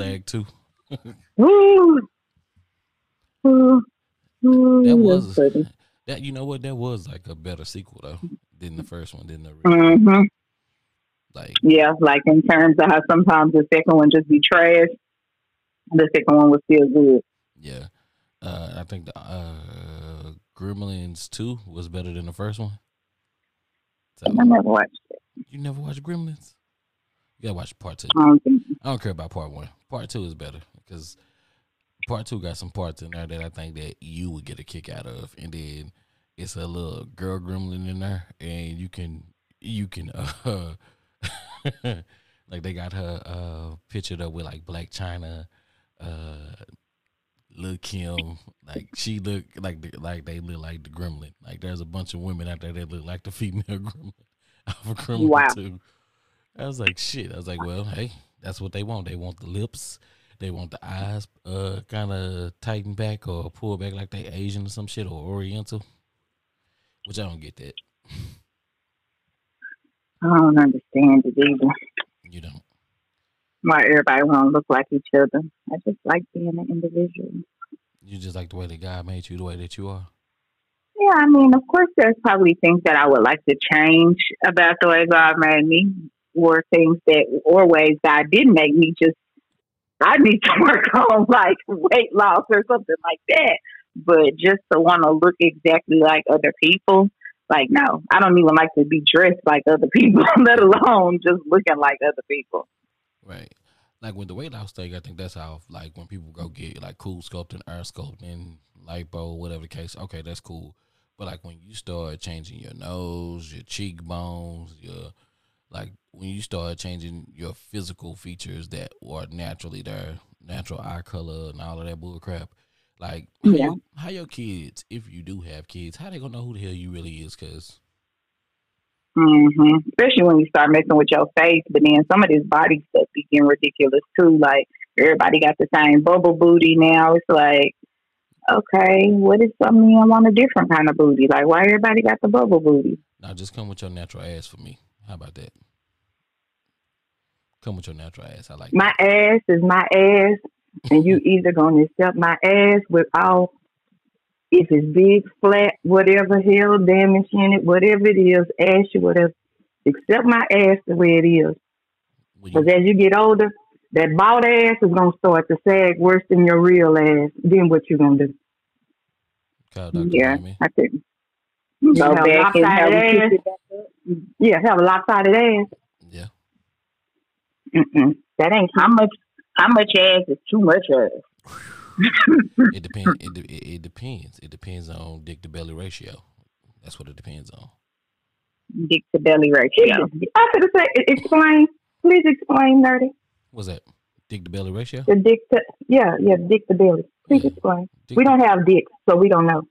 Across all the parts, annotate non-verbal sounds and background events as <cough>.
Stag too. <laughs> That was that. You know what? That was like a better sequel though than the first one. Than the Mhm. like. Yeah, like in terms of how sometimes the second one just be trash, the second one was still good. Yeah. Uh, I think the uh, Gremlins two was better than the first one. So I never watched it. you never watched Gremlins? You gotta watch part two. I don't. I don't care about part one. Part two is better because part two got some parts in there that I think that you would get a kick out of, and then it's a little girl gremlin in there, and you can you can uh <laughs> like they got her uh pictured up with like Blac Chyna, uh Lil Kim, like she look like the, like they look like the gremlin. Like there's a bunch of women out there that look like the female <laughs> gremlin of a gremlin Wow. too. I was like, shit. I was like, well, hey, that's what they want. They want the lips. They want the eyes uh kind of tighten back or pull back like they Asian or some shit or Oriental. Which I don't get that. I don't understand it either. You don't. Why everybody want to look like each other? I just like being an individual. You just like the way that God made you the way that you are. Yeah, I mean, of course, there's probably things that I would like to change about the way God made me, or things that, or ways God didn't make me. Just I need to <laughs> work on like weight loss or something like that. But just to want to look exactly like other people, like no, I don't even like to be dressed like other people, <laughs> let alone just looking like other people. Right. Like with the weight loss thing, I think that's how like when people go get like cool sculpting, air sculpting, lipo, whatever the case, okay, that's cool. But like when you start changing your nose, your cheekbones, your like when you start changing your physical features that are naturally there, natural eye color and all of that bull crap, like how, Yeah. your, how your kids, if you do have kids, how they gonna know who the hell you really is? Cause mm-hmm. Especially when you start messing with your face, but then some of this body stuff be getting ridiculous too. Like everybody got the same bubble booty now. It's like, okay, what if some men want a different kind of booty? Like why everybody got the bubble booty? now just come with your natural ass for me. How about that? Come with your natural ass. I like My ass is my ass, and you <laughs> either gonna accept my ass with all if it's big, flat, whatever, hell, damage in it, whatever it is, ashy, whatever. Accept my ass the way it is. Because as you get older, that bald ass is gonna start to sag worse than your real ass. Then what you gonna do? call yeah, Miami? I think. You Go have back and have lopsided them ass. Kick it back up. Yeah, have a lopsided ass. Yeah. Mm-mm. That ain't How much? How much ass is too much ass? It depends. It, de- it, it depends. It depends on dick to belly ratio. That's what it depends on. dick to belly ratio. I could have said, explain. Please explain, nerdy. What's that? Dick to belly ratio? The dick to yeah, yeah, dick to belly. Please Yeah. explain. Dick We don't have dicks, so we don't know.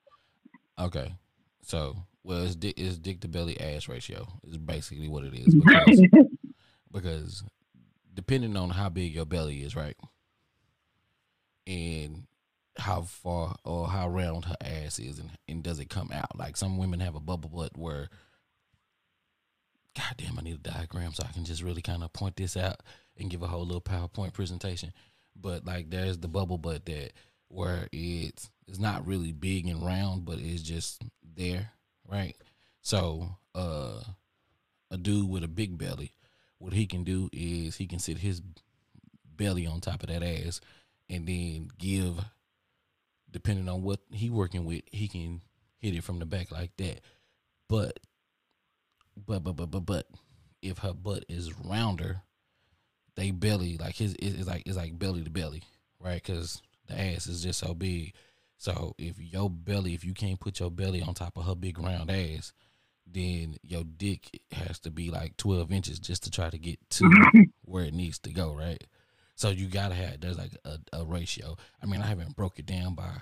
Okay. So, well, it's dick, it's dick to belly ass ratio. Is basically what it is because, <laughs> because depending on how big your belly is, right, and how far or how round her ass is, and, and does it come out? Like some women have a bubble butt where, God damn, I need a diagram so I can just really kind of point this out and give a whole little PowerPoint presentation. But like, there's the bubble butt that where it's it's not really big and round, but it's just there, right? So, uh, a dude with a big belly, what he can do is he can sit his belly on top of that ass, and then give, depending on what he working with, he can hit it from the back like that. But, but, but, but, but, but, if her butt is rounder, they belly like his is like it's like belly to belly, right? Because the ass is just so big. So if your belly, if you can't put your belly on top of her big round ass, then your dick has to be like twelve inches just to try to get to <laughs> where it needs to go, right? So you gotta have there's like a, a ratio. I mean, I haven't broke it down by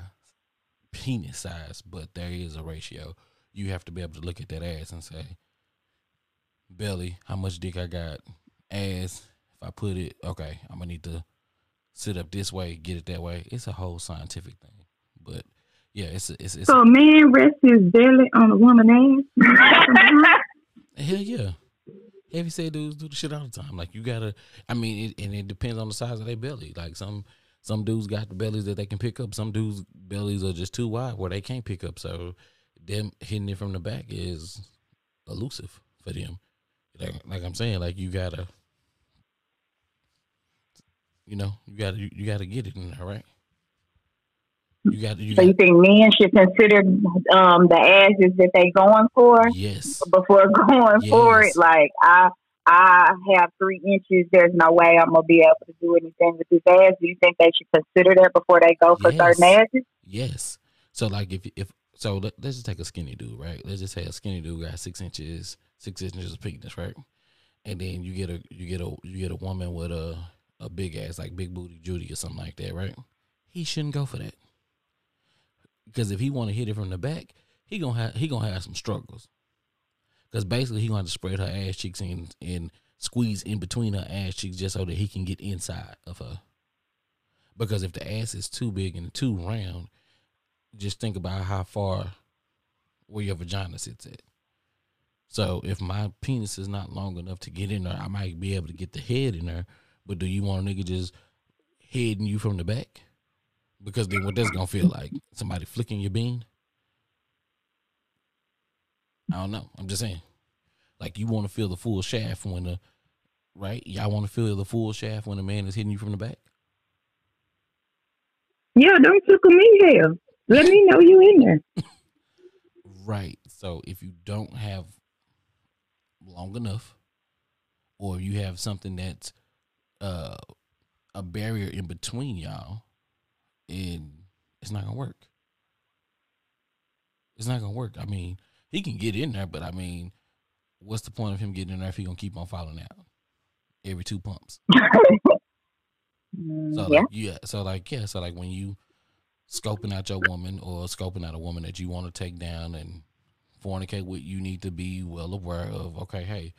penis size, but there is a ratio. You have to be able to look at that ass and say, belly, how much dick I got, ass. If I put it, okay, I'm gonna need to sit up this way, get it that way. It's a whole scientific thing, but yeah, it's a, it's it's So a man rests his belly on a woman's ass. <laughs> <laughs> hell yeah. heavy set dudes do the shit all the time. Like you gotta, I mean, it, and it depends on the size of their belly. Like some some dudes got the bellies that they can pick up. Some dudes bellies are just too wide where they can't pick up. So them hitting it from the back is elusive for them. Like, like I'm saying, like you gotta, you know, you gotta you, you gotta get it in there, right? You got you. So you think men should consider um, the asses that they going for yes, before <laughs> going for it? Like I, I have three inches. There's no way I'm gonna be able to do anything with this ass. Do you think they should consider that before they go for Yes. certain asses? yes. So like if if so, let, let's just take a skinny dude, right? Let's just say a skinny dude got six inches, six inches of penis, right? And then you get a you get a you get a woman with a a big ass like big booty Judy or something like that, right? He shouldn't go for that because if he want to hit it from the back, he gonna have he gonna have some struggles. Because basically he gonna have to spread her ass cheeks and and squeeze in between her ass cheeks just so that he can get inside of her. Because if the ass is too big and too round, just think about how far where your vagina sits at. So if my penis is not long enough to get in there, I might be able to get the head in there. But do you want a nigga just heading you from the back? Because then what that's gonna feel like? Somebody flicking your bean? I don't know. I'm just saying. Like you want to feel the full shaft when the right? Y'all want to feel the full shaft when a man is hitting you from the back? Yeah, don't tickle me hell. Let me know you in there. <laughs> Right. So if you don't have long enough, or you have something that's uh, a barrier in between y'all, and it's not gonna work. It's not gonna work. I mean, he can get in there, but I mean, what's the point of him getting in there if he gonna keep on falling out every two pumps? <laughs> So yeah. like yeah, so like yeah, so like when you scoping out your woman or scoping out a woman that you want to take down and fornicate with, you need to be well aware of okay, hey,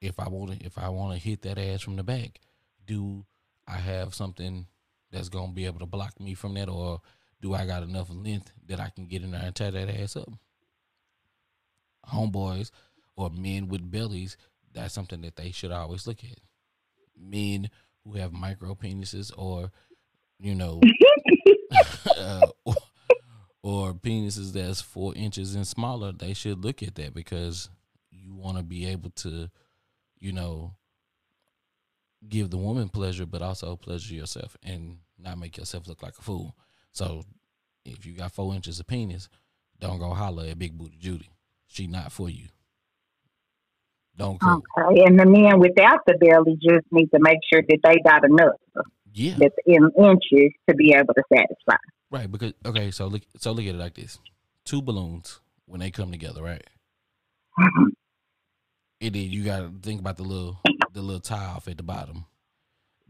if I want to if I want to hit that ass from the back, do I have something that's gonna be able to block me from that, or do I got enough length that I can get in there and tie that ass up? Homeboys or men with bellies, that's something that they should always look at. Men who have micro penises or you know <laughs> <laughs> uh, or, or penises that's four inches and smaller they should look at that because you want to be able to you know give the woman pleasure but also pleasure yourself and not make yourself look like a fool so if you got four inches of penis don't go holler at big booty judy she not for you don't go Okay, and the men without the belly just need to make sure that they got enough yeah that's in inches to be able to satisfy. Right, because okay, so look so look at it like this. Two balloons when they come together, right? <laughs> And then you gotta think about the little the little tie off at the bottom.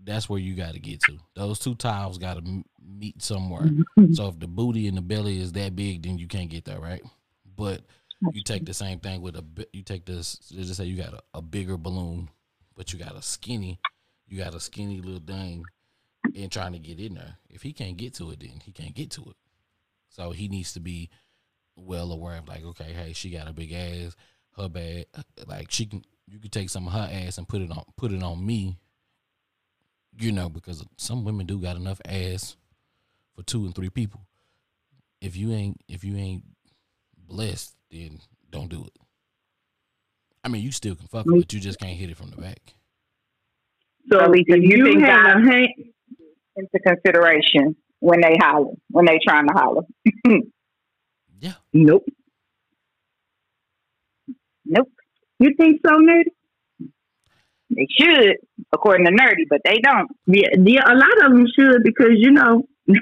That's where you gotta get to. Those two tiles gotta meet somewhere. Mm-hmm. So if the booty and the belly is that big, then you can't get there, right? But you take the same thing with a you take this. Let's just say you got a, a bigger balloon, but you got a skinny, you got a skinny little thing, and trying to get in there. If he can't get to it, then he can't get to it. So he needs to be well aware of like, okay, hey, she got a big ass, her bad. Like she can, you could take some of her ass and put it on, put it on me. You know, because some women do got enough ass for two and three people. If you ain't, if you ain't blessed, then don't do it. I mean, you still can fuck, it, but you just can't hit it from the back. So Lisa, if you you think have that- a hang, Into consideration when they holler, when they trying to holler. <laughs> Yeah, nope. Nope, You think so, Nerdy? they should, according to Nerdy, but they don't. Yeah, yeah, a lot of them should because you know <laughs>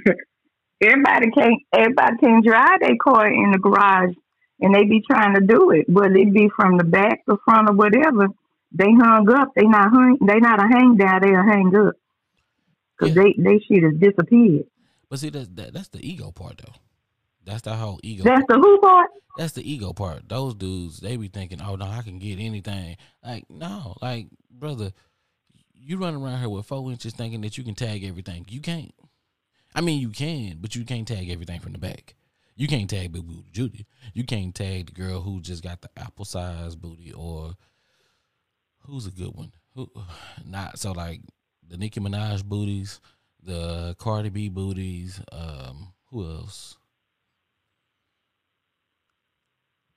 Everybody can't. Everybody can drive their car in the garage, and they be trying to do it, whether it be from the back, the front, or whatever. They hung up. They not hung. They not a hang down. They a hang up because Yeah. they they shit has disappeared. but see, that's that, that's the ego part though. That's the whole ego. That's the who part. That's the ego part. Those dudes, they be thinking, "Oh no, I can get anything." Like, no, like, brother, you run around here with four inches thinking that you can tag everything. You can't. I mean, you can, but you can't tag everything from the back. You can't tag Big Booty Judy. You can't tag the girl who just got the apple size booty or who's a good one? Who <sighs> not so like the Nicki Minaj booties, the Cardi B booties. Um, who else?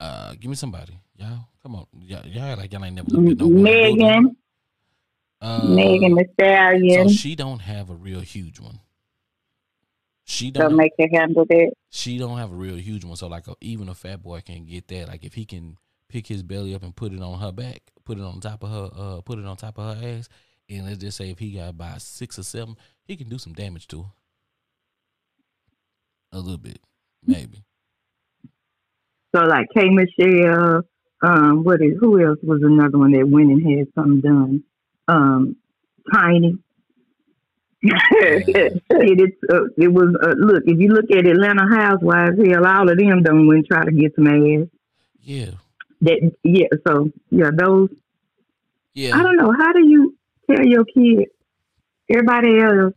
Uh, give me somebody, y'all. Come on, y'all, y'all like y'all ain't never looked at no. Megan, Uh, Megan the So Stallion, she don't have a real huge one. She don't. make her handle that. she don't have a real huge one. So like a, even a fat boy can get that. Like if he can pick his belly up and put it on her back, put it on top of her, uh, put it on top of her ass, and let's just say if he got about six or seven, he can do some damage to her. A little bit, maybe. So like K Michelle, um, what is who else was another one that went and had something done? Um, Tiny. <laughs> it, it's, uh, it was uh, look if you look at Atlanta Housewives, hell, all of them done went try to get some ass. Yeah, That yeah, so yeah, those yeah. I don't know. How do you tell your kid everybody else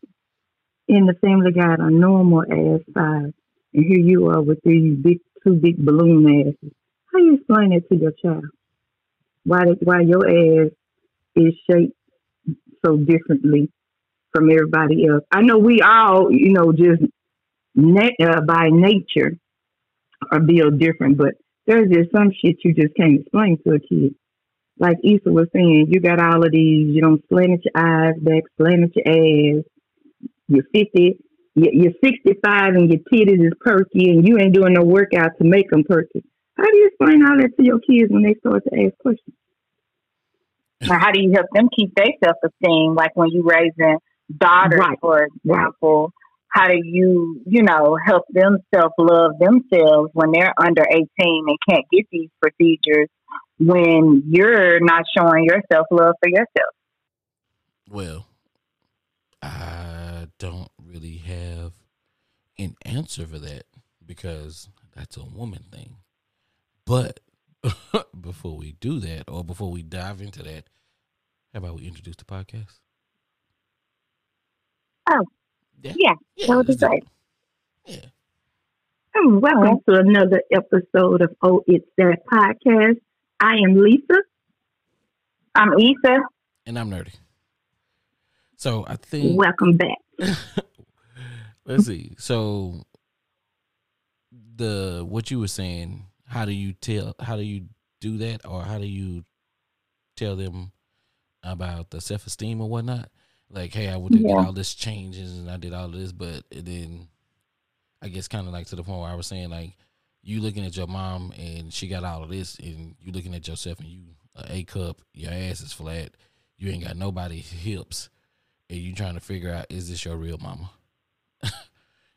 in the family got a normal ass size, and here you are with these big two big balloon asses? How you explain that to your child? Why why your ass is shaped so differently from everybody else? I know we all, you know, just uh, by nature are built different, but there's just some shit you just can't explain to a kid like Issa was saying, you got all of these, you don't slant your eyes back, slant your ass. You're 50, you- you're 65 and your titties is perky and you ain't doing no workout to make them perky. How do you explain all that to your kids when they start to ask questions? Or how do you help them keep their self esteem? Like when you raising daughters, Right. for example, how do you, you know, help them self love themselves when they're under 18 and can't get these procedures when you're not showing your self love for yourself? Well, I don't really have an answer for that because that's a woman thing. But <laughs> before we do that, or before we dive into that, how about we introduce the podcast? Oh, yeah, that would be great. Yeah. Hmm, welcome to another episode of Oh It's That Podcast. I am Lisa. I'm Issa. And I'm nerdy. So I think Welcome back. <laughs> let's see. So the what you were saying, how do you tell how do you do that or how do you tell them about the self esteem or whatnot? Like, hey, I would Yeah. get all this changes and I did all this, but it then I guess kind of like to the point where I was saying like you looking at your mom and she got all of this and you looking at yourself and you a A cup, your ass is flat, you ain't got nobody hips, and you trying to figure out is this your real mama?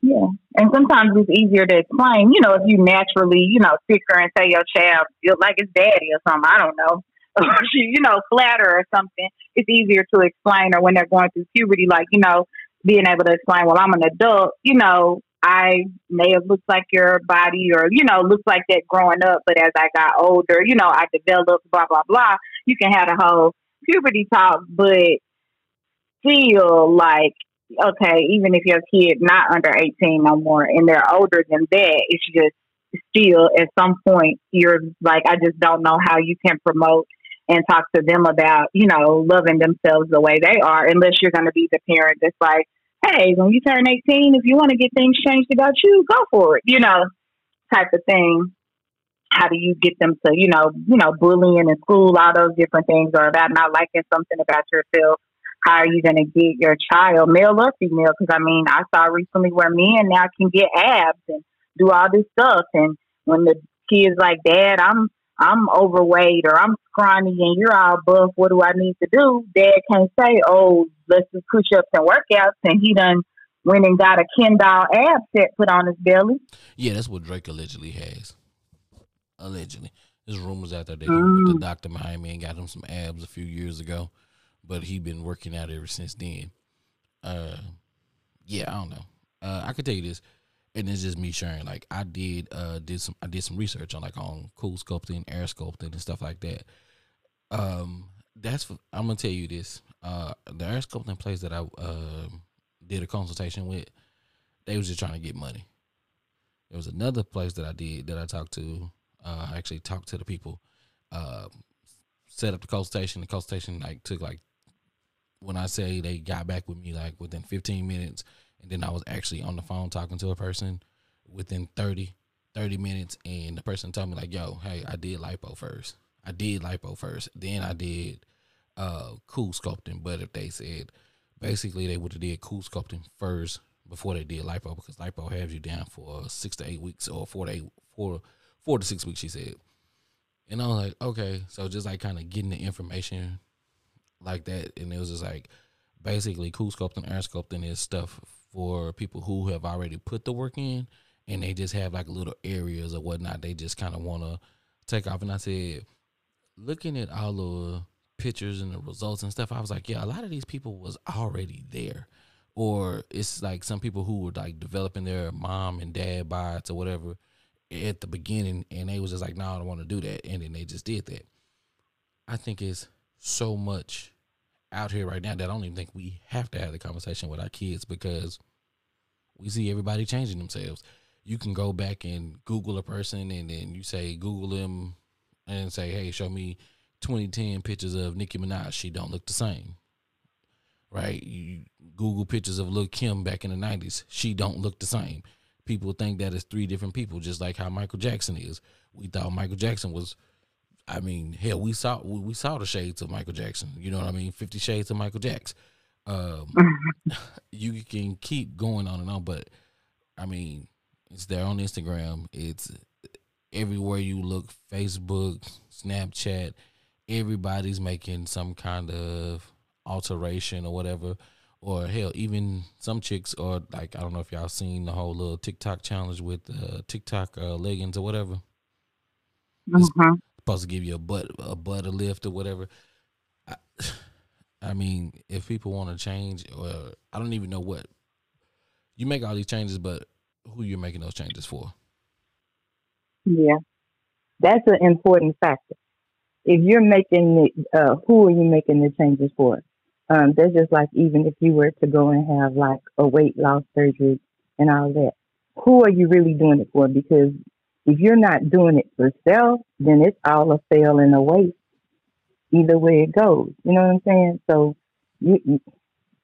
Yeah. And sometimes it's easier to explain, you know, if you naturally, you know, there and say your child feel like it's daddy or something, I don't know. <laughs> Or you know, flatter or something, it's easier to explain or when they're going through puberty, like, you know, being able to explain, well, I'm an adult, you know, I may have looked like your body or, you know, looked like that growing up, but as I got older, you know, I developed blah, blah, blah. You can have a whole puberty talk, but feel like okay, even if your kid not under 18 no more and they're older than that, it's just still at some point you're like, I just don't know how you can promote and talk to them about, you know, loving themselves the way they are, unless you're going to be the parent that's like, hey, when you turn 18, if you want to get things changed about you, go for it, you know, type of thing. How do you get them to, you know, you know, bullying in school, all those different things, or about not liking something about yourself? How are you going to get your child, male or female? Because I mean, I saw recently where men now can get abs and do all this stuff, and when the kid's like, "Dad, I'm I'm overweight or I'm scrawny and you're all buff, what do I need to do?" Dad can't say, "Oh, let's do push-ups and workouts," and he done went and got a Ken doll ab set put on his belly. Yeah, that's what Drake allegedly has. Allegedly, there's rumors out there that he Mm. went to Doctor Miami and got him some abs a few years ago, but he been working out ever since then. Uh, yeah, I don't know. Uh, I could tell you this, and it's just me sharing. Like I did, uh, did some, I did some research on like on cool sculpting, air sculpting, and stuff like that. Um, that's for, I'm gonna tell you this. Uh, the air sculpting place that I uh, did a consultation with, they was just trying to get money. There was another place that I did that I talked to. Uh, I actually talked to the people. Uh, set up the consultation. The consultation like took like when I say they got back with me like within 15 minutes, and then I was actually on the phone talking to a person within 30, 30 minutes, and the person told me like, "Yo, hey, I did lipo first. I did lipo first. Then I did uh CoolSculpting." But if they said basically they would have did CoolSculpting first before they did lipo because lipo has you down for six to eight weeks or four to eight four four to six weeks. She said, and I was like, okay, so just like kind of getting the information like that, and it was just like basically cool sculpting, air sculpting is stuff for people who have already put the work in, and they just have like little areas or whatnot. They just kind of want to take off. And I said, looking at all the pictures and the results and stuff, I was like, yeah, a lot of these people was already there. Or it's like some people who were like developing their mom and dad bods or whatever at the beginning, and they was just like, no, I don't want to do that, and then they just did that. I think it's so much out here right now that I don't even think we have to have the conversation with our kids because we see everybody changing themselves. You can go back and Google a person and then you say Google them and say, "Hey, show me 2010 pictures of Nicki Minaj. She don't look the same." Right? You Google pictures of Lil Kim back in the 90s. She don't look the same. People think that it's three different people, just like how Michael Jackson is. We thought Michael Jackson was I mean, hell, we saw we, we saw the shades of Michael Jackson. You know what I mean? Fifty Shades of Michael Jackson. Um, <laughs> <laughs> you can keep going on and on, but I mean, it's there on Instagram. It's everywhere you look. Facebook, Snapchat. Everybody's making some kind of alteration or whatever. Or hell, even some chicks, or like I don't know if y'all seen the whole little TikTok challenge with uh, TikTok uh, leggings or whatever. Mm-hmm. Supposed to give you a butt a butt a lift or whatever. I, <sighs> I mean, if people want to change, or I don't even know what you make all these changes, but who you're making those changes for? Yeah, that's an important factor. If you're making the, uh, who are you making the changes for? Um, that's just like even if you were to go and have like a weight loss surgery and all that, who are you really doing it for? Because if you're not doing it for self, then it's all a fail and a waste. Either way it goes, you know what I'm saying? So, you, you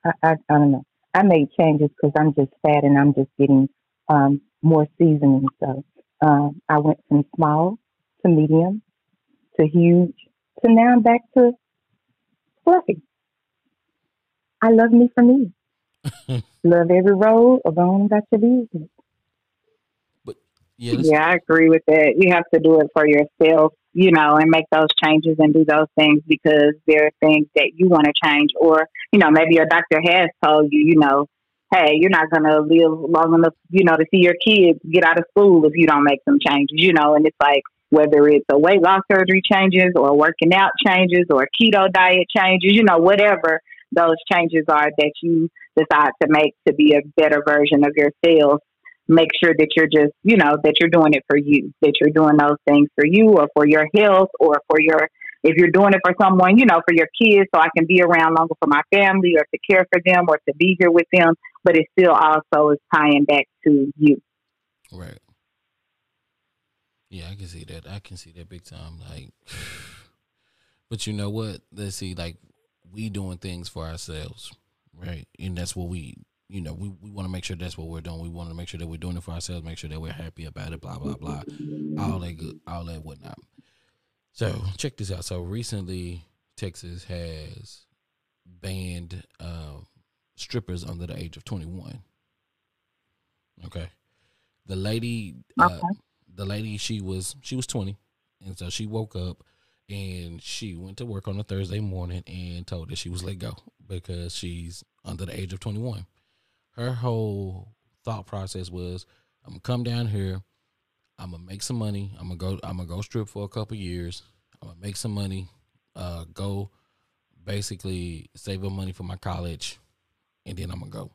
I, I, I don't know. I made changes because I'm just fat and I'm just getting um, more seasoning. So um, I went from small to medium to huge to now I'm back to fluffy. I love me for me. <laughs> love every roll of on about your business. Yeah, Yeah, I agree with that. You have to do it for yourself, you know, and make those changes and do those things because there are things that you want to change, or you know, maybe your doctor has told you, you know, hey, you're not going to live long enough, you know, to see your kids get out of school if you don't make some changes, you know, and it's like whether it's a weight loss surgery changes or working out changes or keto diet changes, you know, whatever those changes are that you decide to make to be a better version of yourself make sure that you're just, you know, that you're doing it for you, that you're doing those things for you or for your health or for your, if you're doing it for someone, you know, for your kids, so I can be around longer for my family or to care for them or to be here with them. But it still also is tying back to you. Right. Yeah, I can see that. I can see that big time. Like, <sighs> but you know what? Let's see. Like, we doing things for ourselves, right? And that's what we you know, we, we want to make sure that's what we're doing. We want to make sure that we're doing it for ourselves, make sure that we're happy about it, blah, blah, blah. All that good, all that whatnot. So check this out. So recently Texas has banned uh, strippers under the age of 21. Okay. The lady uh, the lady she was she was 20 and so she woke up and she went to work on a Thursday morning and told that she was let go because she's under the age of 21 her whole thought process was I'm gonna come down here, I'm gonna make some money, I'm gonna go I'm gonna go strip for a couple years, I'm gonna make some money, uh go basically save up money for my college, and then I'm gonna go.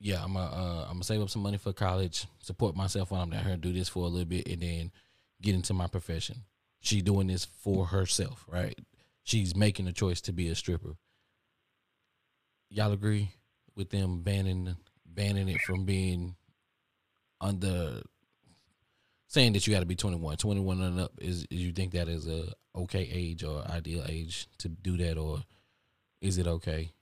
Yeah, I'm gonna uh, I'm gonna save up some money for college, support myself while I'm down here, do this for a little bit, and then get into my profession. She's doing this for herself, right? She's making a choice to be a stripper. Y'all agree? With them banning banning it from being under saying that you got to be 21, 21 and up is, is you think that is a okay age or ideal age to do that or is it okay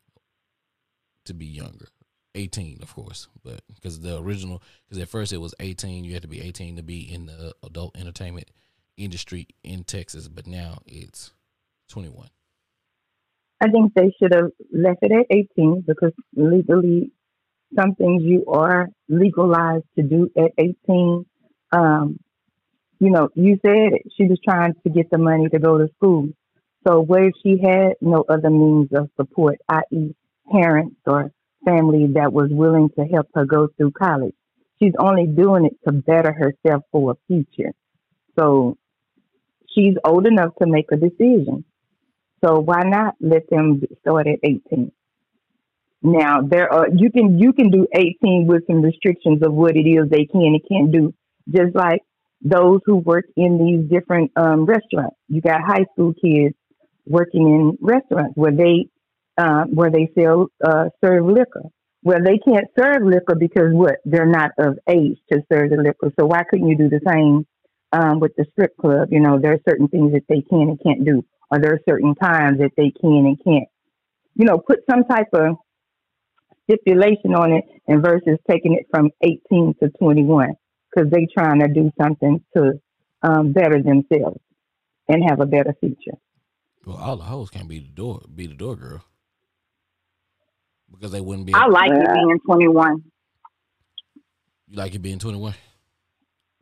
to be younger? 18, of course, but because the original, because at first it was 18, you had to be 18 to be in the adult entertainment industry in Texas, but now it's 21. I think they should have left it at 18 because legally, some things you are legalized to do at 18. Um, you know, you said. She was trying to get the money to go to school. So if she had no other means of support, i.e., parents or family that was willing to help her go through college? She's only doing it to better herself for a future. So she's old enough to make a decision. So why not let them start at 18? Now there are you can you can do 18 with some restrictions of what it is they can and can't do. Just like those who work in these different um, restaurants. You got high school kids working in restaurants where they uh, where they sell uh, serve liquor. Well, they can't serve liquor because what they're not of age to serve the liquor. So why couldn't you do the same um, with the strip club? You know, there are certain things that they can and can't do, or there are certain times that they can and can't. You know, put some type of stipulation on it, and versus taking it from 18 to 21 because they trying to do something to um, better themselves and have a better future. Well, all the hoes can't be the door, be the door girl because they wouldn't be. I like it being 21. You like it being 21?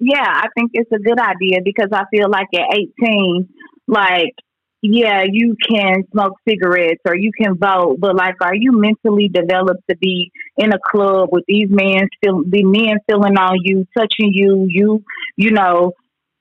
Yeah, I think it's a good idea because I feel like at 18, like, yeah, you can smoke cigarettes or you can vote, but like, are you mentally developed to be in a club with these men, still the men feeling on you, touching you, you, you know,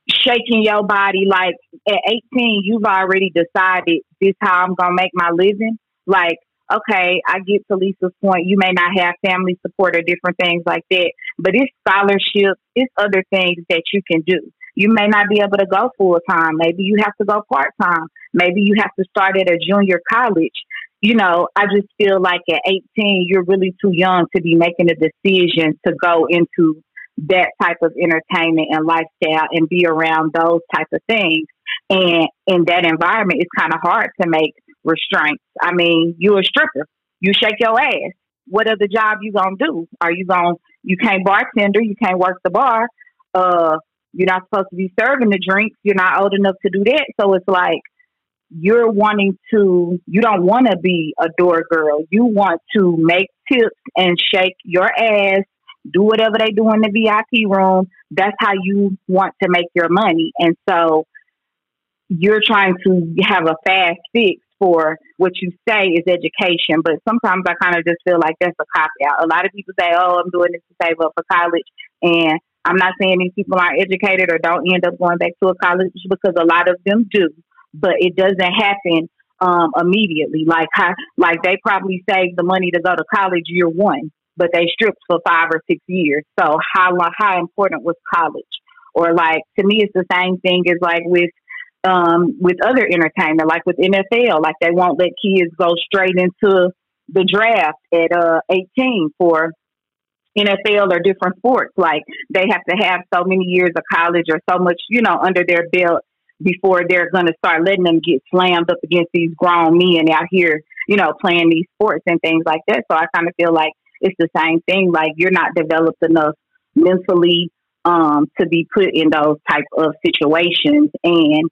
shaking your body? Like at 18, you've already decided this how I'm gonna make my living. Like okay, I get to Lisa's point. You may not have family support or different things like that, but it's scholarships, it's other things that you can do. You may not be able to go full time. Maybe you have to go part time. Maybe you have to start at a junior college. You know, I just feel like at 18, you're really too young to be making a decision to go into that type of entertainment and lifestyle and be around those type of things. And in that environment, it's kind of hard to make restraints. I mean, you're a stripper. You shake your ass. What other job you gonna do? Are you gonna you can't bartender, you can't work the bar, uh, you're not supposed to be serving the drinks, you're not old enough to do that. So it's like you're wanting to you don't wanna be a door girl. You want to make tips and shake your ass, do whatever they do in the VIP room. That's how you want to make your money. And so you're trying to have a fast fix for what you say is education, but sometimes I kind of just feel like that's a cop out. A lot of people say, "Oh, I'm doing this to save up for college," and I'm not saying these people aren't educated or don't end up going back to a college because a lot of them do, but it doesn't happen um, immediately. Like how, like they probably save the money to go to college year one, but they stripped for five or six years. So how how important was college? Or like to me, it's the same thing as like with um, with other entertainment, like with NFL, like they won't let kids go straight into the draft at uh, 18 for NFL or different sports. Like they have to have so many years of college or so much, you know, under their belt before they're going to start letting them get slammed up against these grown men out here, you know, playing these sports and things like that. So I kind of feel like it's the same thing. Like you're not developed enough mentally um, to be put in those type of situations. And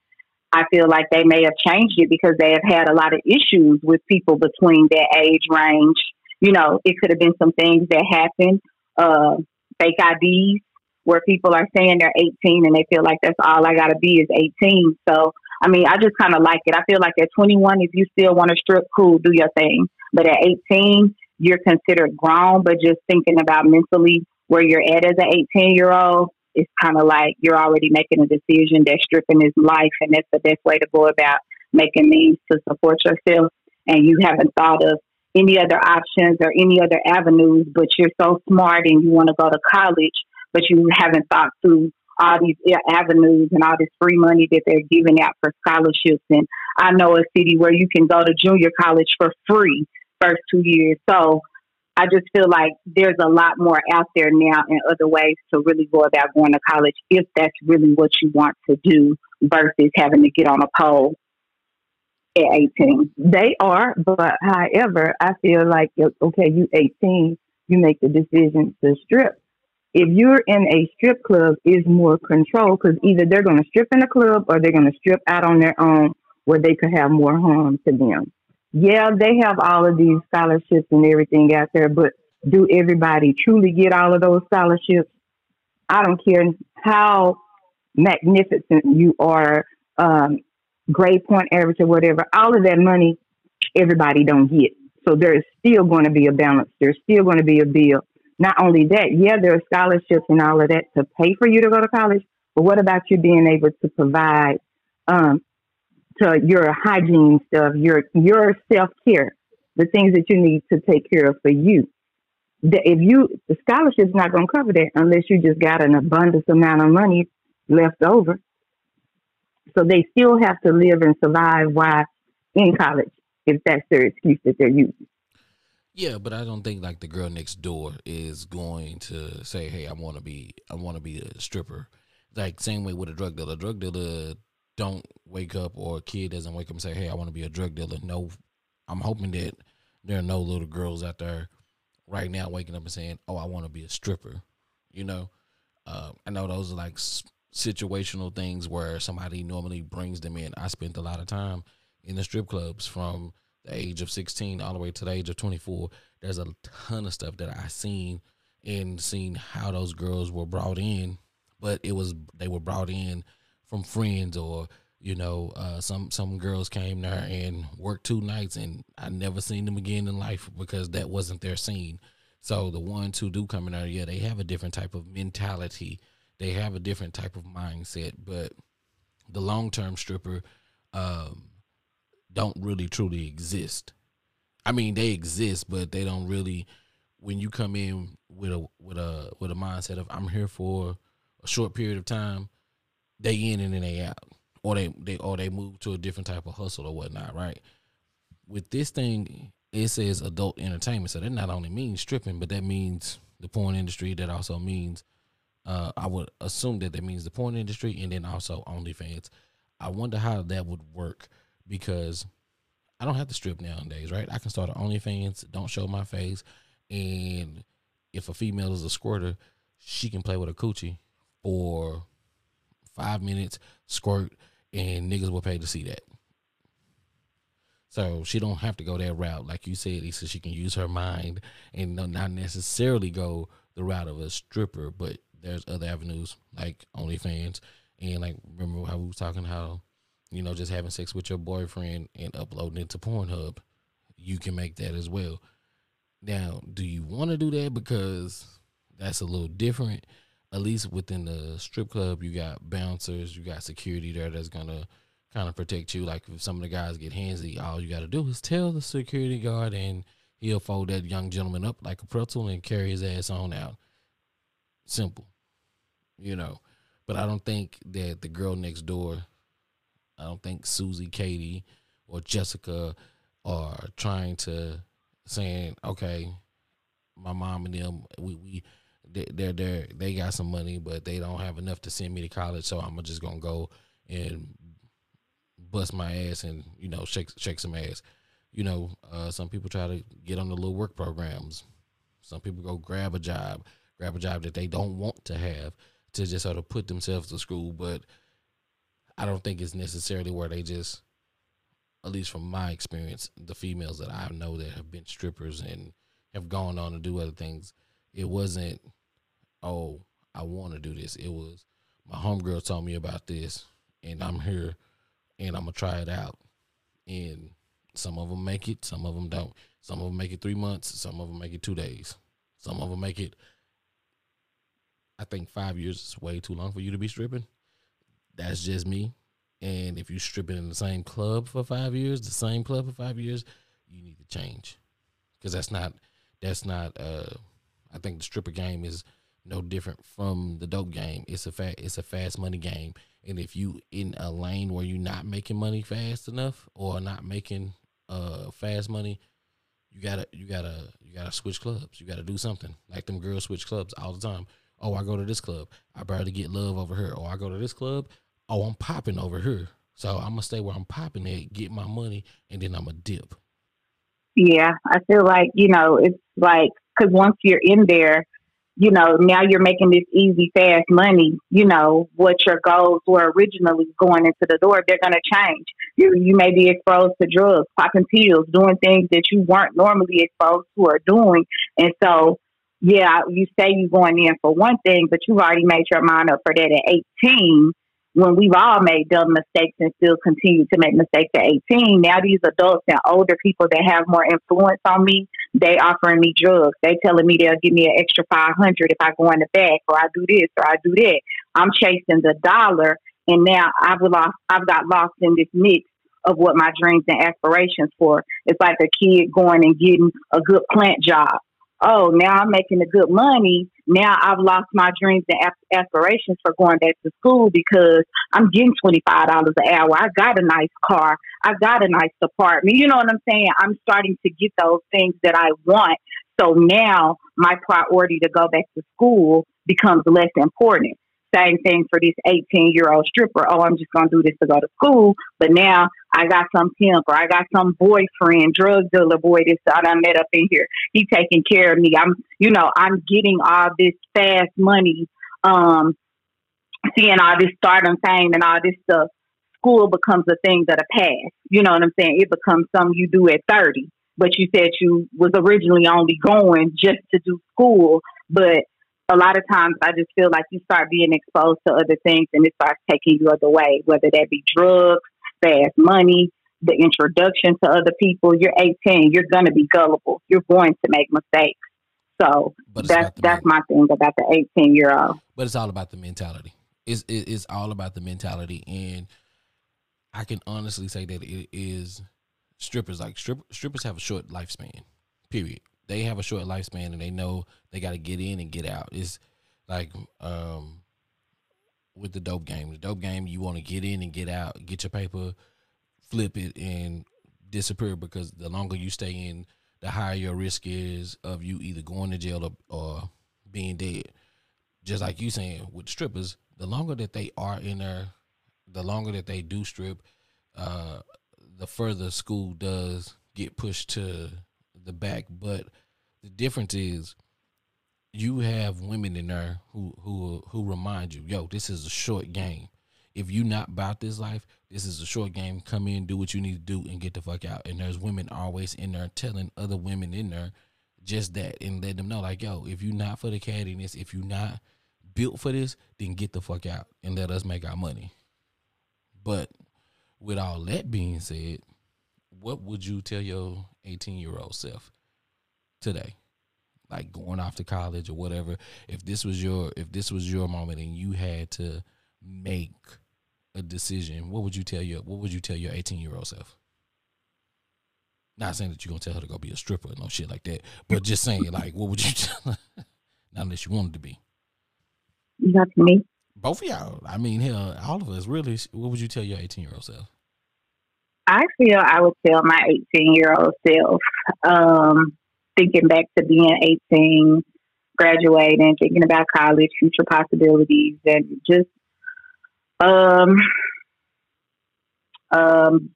I feel like they may have changed it because they have had a lot of issues with people between that age range. You know, it could have been some things that happened, uh, fake IDs, where people are saying they're 18 and they feel like that's all I got to be is 18. So, I mean, I just kind of like it. I feel like at 21, if you still want to strip, cool, do your thing. But at 18, you're considered grown, but just thinking about mentally where you're at as an 18 year old, it's kind of like you're already making a decision that stripping is life, and that's the best way to go about making means to support yourself. And you haven't thought of any other options or any other avenues, but you're so smart and you want to go to college, but you haven't thought through all these avenues and all this free money that they're giving out for scholarships. And I know a city where you can go to junior college for free first two years. So I just feel like there's a lot more out there now and other ways to really go about going to college if that's really what you want to do versus having to get on a pole at 18. They are, but however, I feel like, okay, you 18, you make the decision to strip. If you're in a strip club, is more control because either they're going to strip in the club or they're going to strip out on their own where they could have more harm to them yeah, they have all of these scholarships and everything out there, but do everybody truly get all of those scholarships? I don't care how magnificent you are, um, grade point average or whatever, all of that money everybody don't get. So there's still going to be a balance. There's still going to be a bill. Not only that, yeah, there are scholarships and all of that to pay for you to go to college, but what about you being able to provide um, to your hygiene stuff, your your self care, the things that you need to take care of for you. The, if you the scholarship's not going to cover that unless you just got an abundance amount of money left over. So they still have to live and survive while in college, if that's their excuse that they're using. Yeah, but I don't think like the girl next door is going to say, "Hey, I want to be, I want to be a stripper." Like same way with a drug dealer. A drug dealer don't wake up or a kid doesn't wake up and say, "Hey, I want to be a drug dealer." No, I'm hoping that there are no little girls out there right now waking up and saying, "Oh, I want to be a stripper." You know, uh, I know those are like situational things where somebody normally brings them in. I spent a lot of time in the strip clubs from the age of 16 all the way to the age of 24. There's a ton of stuff that I seen and seen how those girls were brought in, but it was they were brought in from friends or you know uh, some some girls came there and worked two nights and I never seen them again in life because that wasn't their scene. So the ones who do come in there, yeah, they have a different type of mentality. They have a different type of mindset, but the long term stripper um, don't really truly exist. I mean, they exist, but they don't really. When you come in with a with a with a mindset of I'm here for a short period of time, they in and then they out, or they they or they move to a different type of hustle or whatnot, right? With this thing, it says adult entertainment, so that not only means stripping, but that means the porn industry. That also means, uh, I would assume that that means the porn industry, and then also OnlyFans. I wonder how that would work because I don't have to strip nowadays, right? I can start an OnlyFans, don't show my face, and if a female is a squirter, she can play with a coochie for five minutes, squirt, and niggas will pay to see that. So she don't have to go that route, like you said. So she can use her mind and not necessarily go the route of a stripper, but there's other avenues like OnlyFans and like remember how we was talking how you know just having sex with your boyfriend and uploading it to Pornhub, you can make that as well. Now, do you want to do that because that's a little different? at least within the strip club, you got bouncers, you got security there that's gonna kind of protect you. Like if some of the guys get handsy, all you got to do is tell the security guard, and he'll fold that young gentleman up like a pretzel and carry his ass on out. Simple, you know. But I don't think that the girl next door, I don't think Susie, Katie, or Jessica are trying to saying, okay, my mom and them, we we they're they they got some money, but they don't have enough to send me to college. So I'm just gonna go and bust my ass and you know shake shake some ass. You know, uh, some people try to get on the little work programs. Some people go grab a job, grab a job that they don't want to have to just sort of put themselves to school. But I don't think it's necessarily where they just, at least from my experience, the females that I know that have been strippers and have gone on to do other things, it wasn't oh, I want to do this. It was my homegirl told me about this, and I'm here, and I'm gonna try it out. And some of them make it, some of them don't. Some of them make it three months, some of them make it two days, some of them make it. I think five years is way too long for you to be stripping. That's just me. And if you're stripping in the same club for five years, the same club for five years, you need to change, because that's not that's not. uh I think the stripper game is no different from the dope game. It's a fa- it's a fast money game, and if you in a lane where you're not making money fast enough or not making uh fast money, you gotta you gotta you gotta switch clubs. You gotta do something. Like them girls switch clubs all the time. Oh, I go to this club. I barely get love over here. Oh, I go to this club. Oh, I'm popping over here. So I'm gonna stay where I'm popping at, get my money, and then I'm gonna dip. Yeah, I feel like you know it's like because once you're in there, you know now you're making this easy, fast money. You know what your goals were originally going into the door, they're gonna change. You you may be exposed to drugs, popping pills, doing things that you weren't normally exposed to or doing, and so yeah, you say you're going in for one thing, but you've already made your mind up for that at 18 when we've all made dumb mistakes and still continue to make mistakes at 18. Now these adults and older people that have more influence on me, they offering me drugs. They telling me they'll give me an extra 500 if I go in the back or I do this or I do that. I'm chasing the dollar and now I've lost, I've got lost in this mix of what my dreams and aspirations for. It's like a kid going and getting a good plant job oh, now I'm making the good money. Now I've lost my dreams and aspirations for going back to school because I'm getting $25 an hour. I got a nice car. I got a nice apartment. You know what I'm saying? I'm starting to get those things that I want. So now my priority to go back to school becomes less important. Same thing for this 18 year old stripper. Oh, I'm just going to do this to go to school. But now I got some pimp or I got some boyfriend, drug dealer boy this I met up in here. He taking care of me. I'm, you know, I'm getting all this fast money, um, seeing all this stardom fame and all this stuff. School becomes a thing that a past. You know what I'm saying? It becomes something you do at 30. But you said you was originally only going just to do school, but a lot of times I just feel like you start being exposed to other things and it starts taking you other way, whether that be drugs, fast money, the introduction to other people. You're 18, you're going to be gullible. You're going to make mistakes. So that's that's my thing about the 18 year old. But it's all about the mentality. It's it's all about the mentality, and I can honestly say that it is strippers like strip, strippers have a short lifespan. Period they have a short lifespan and they know they got to get in and get out. It's like um, with the dope game. The dope game, you want to get in and get out, get your paper, flip it, and disappear because the longer you stay in, the higher your risk is of you either going to jail or, or being dead. Just like you saying with strippers, the longer that they are in there, the longer that they do strip, uh, the further school does get pushed to the back, but the difference is you have women in there who who who remind you, yo, this is a short game. If you not about this life, this is a short game. Come in, do what you need to do, and get the fuck out. And there's women always in there telling other women in there just that and let them know, like, yo, if you not for the cattiness, if you not built for this, then get the fuck out and let us make our money. But with all that being said, what would you tell your 18 year old self today? Like going off to college or whatever. If this was your if this was your moment and you had to make a decision, what would you tell your what would you tell your 18 year old self? Not saying that you're gonna tell her to go be a stripper no shit like that, but just saying like what would you <laughs> tell her? Not unless you wanted to be. Not me. Both of y'all. I mean, hell, all of us really. What would you tell your 18 year old self? I feel I would tell my 18 year old self, um, thinking back to being 18, graduating, thinking about college, future possibilities, and just um, um,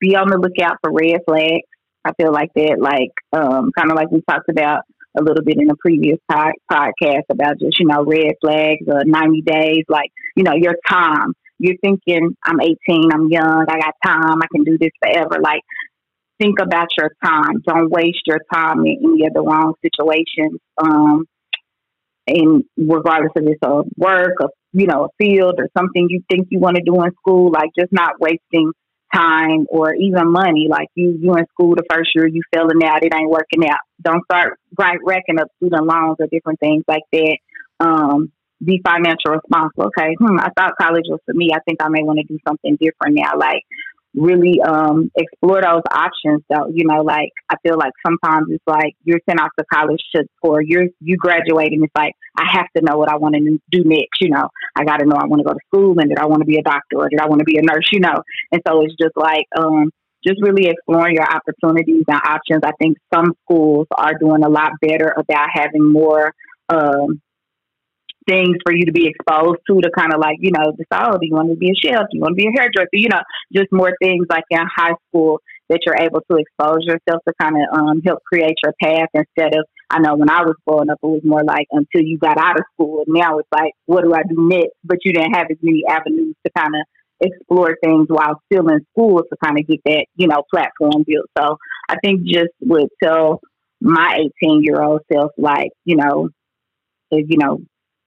be on the lookout for red flags. I feel like that, like um, kind of like we talked about a little bit in a previous pod- podcast about just you know red flags or 90 days, like you know your time you're thinking, I'm 18, I'm young, I got time, I can do this forever. Like, think about your time. Don't waste your time in any of the wrong situations. Um, and regardless of it's a work, or you know, a field or something you think you want to do in school, like just not wasting time or even money. Like you, you in school the first year, you failing out, it ain't working out. Don't start right racking up student loans or different things like that. Um, be financial responsible. Okay, hmm, I thought college was for me. I think I may want to do something different now. Like really um explore those options though. You know, like I feel like sometimes it's like you're sent off to college to or you're you graduate and it's like I have to know what I want to do next, you know. I gotta know I want to go to school and did I want to be a doctor or did I want to be a nurse, you know. And so it's just like um just really exploring your opportunities and options. I think some schools are doing a lot better about having more um, things for you to be exposed to to kind of like, you know, decide, oh, do you want to be a chef? Do you want to be a hairdresser? You know, just more things like in high school that you're able to expose yourself to kind of um, help create your path instead of, I know when I was growing up, it was more like until you got out of school. And now it's like, what do I do next? But you didn't have as many avenues to kind of explore things while still in school to kind of get that, you know, platform built. So I think just would tell my 18 year old self, like, you know, if, you know,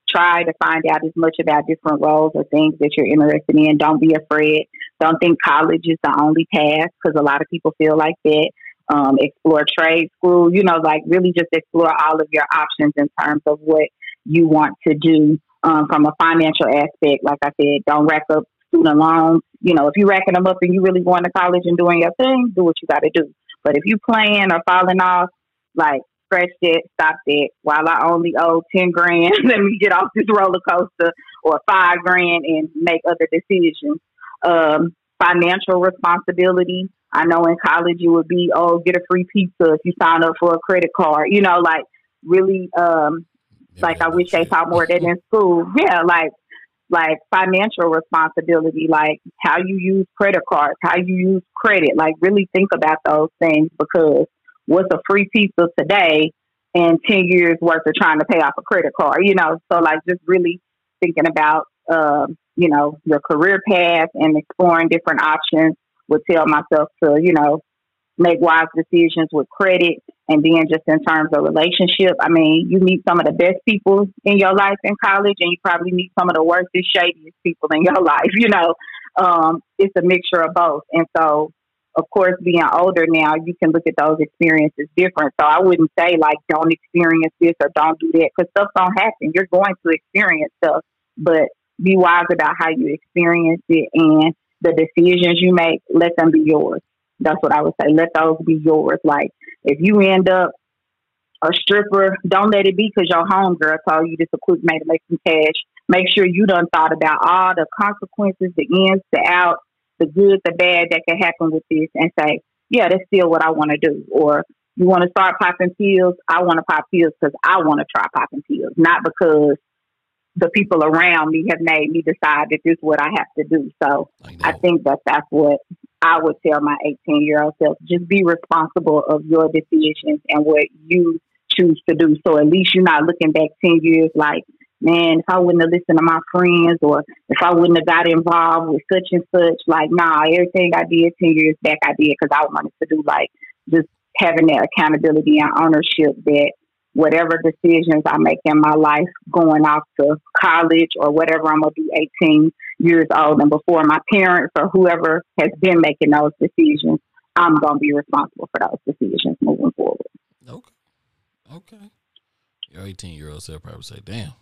try to find out as much about different roles or things that you're interested in. Don't be afraid. Don't think college is the only path because a lot of people feel like that. Um, explore trade school, you know, like really just explore all of your options in terms of what you want to do um, from a financial aspect. Like I said, don't rack up student loans. You know, if you're racking them up and you really going to college and doing your thing, do what you got to do. But if you playing or falling off, like scratch that, stop that. While I only owe ten grand, <laughs> let me get off this roller coaster or five grand and make other decisions. Um, financial responsibility. I know in college it would be, oh, get a free pizza if you sign up for a credit card. You know, like really, um, yeah, like I wish they taught more of that in school. <laughs> Yeah, like like financial responsibility, like how you use credit cards, how you use credit. Like really think about those things because what's a free pizza today and 10 years worth of trying to pay off a credit card, you know? So, like, just really thinking about, uh, you know, your career path and exploring different options would tell myself to, you know, make wise decisions with credit. And then just in terms of relationship, I mean, you meet some of the best people in your life in college and you probably meet some of the worst, and shadiest people in your <laughs> life, you know. Um, it's a mixture of both. And so of course, being older now, you can look at those experiences different. So I wouldn't say like don't experience this or don't do that because stuff don't happen. You're going to experience stuff, but be wise about how you experience it and the decisions you make. Let them be yours. That's what I would say. Let those be yours. Like if you end up a stripper, don't let it be because your homegirl told you this a quick way to make some cash. Make sure you done thought about all the consequences, the ins, the outs the good, the bad that can happen with this and say, yeah, that's still what I want to do. Or you want to start popping pills? I want to pop pills because I want to try popping pills, not because the people around me have made me decide that this is what I have to do. So I, I think that that's what I would tell my 18 year old self. Just be responsible of your decisions and what you choose to do. So at least you're not looking back 10 years like, man, if I wouldn't have listened to my friends or if I wouldn't have got involved with such and such, like, nah, everything I did 10 years back, I did because I wanted to do like just having that accountability and ownership that whatever decisions I make in my life going off to college or whatever, I'm going to be 18 years old and before my parents or whoever has been making those decisions, I'm going to be responsible for those decisions moving forward. Okay. Okay. Your 18 year old self probably say, damn,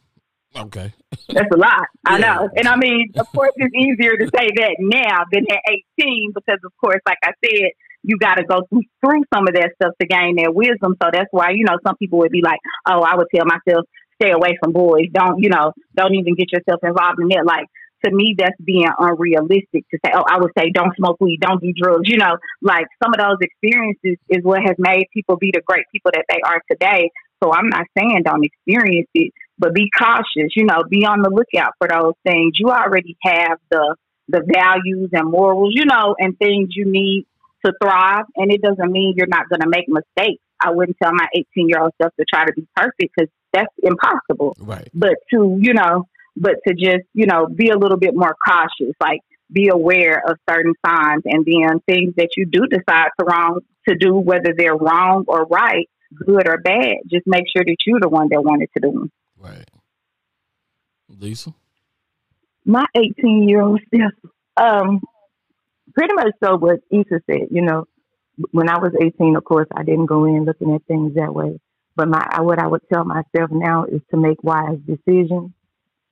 Okay. That's a lot. I yeah. know. And I mean, of course, it's easier to say that now than at 18 because, of course, like I said, you got to go through, through some of that stuff to gain that wisdom. So that's why, you know, some people would be like, oh, I would tell myself, stay away from boys. Don't, you know, don't even get yourself involved in that. Like, to me, that's being unrealistic to say, oh, I would say don't smoke weed, don't do drugs. You know, like some of those experiences is what has made people be the great people that they are today. So I'm not saying don't experience it, but be cautious. You know, be on the lookout for those things. You already have the the values and morals, you know, and things you need to thrive. And it doesn't mean you're not going to make mistakes. I wouldn't tell my 18 year old self to try to be perfect because that's impossible. Right. But to, you know, but to just, you know, be a little bit more cautious, like be aware of certain signs and then things that you do decide to wrong to do, whether they're wrong or right, good or bad, just make sure that you're the one that wanted to do them. Right. Lisa? My 18 year old self, um, pretty much so what Issa said. You know, when I was 18, of course, I didn't go in looking at things that way. But my what I would tell myself now is to make wise decisions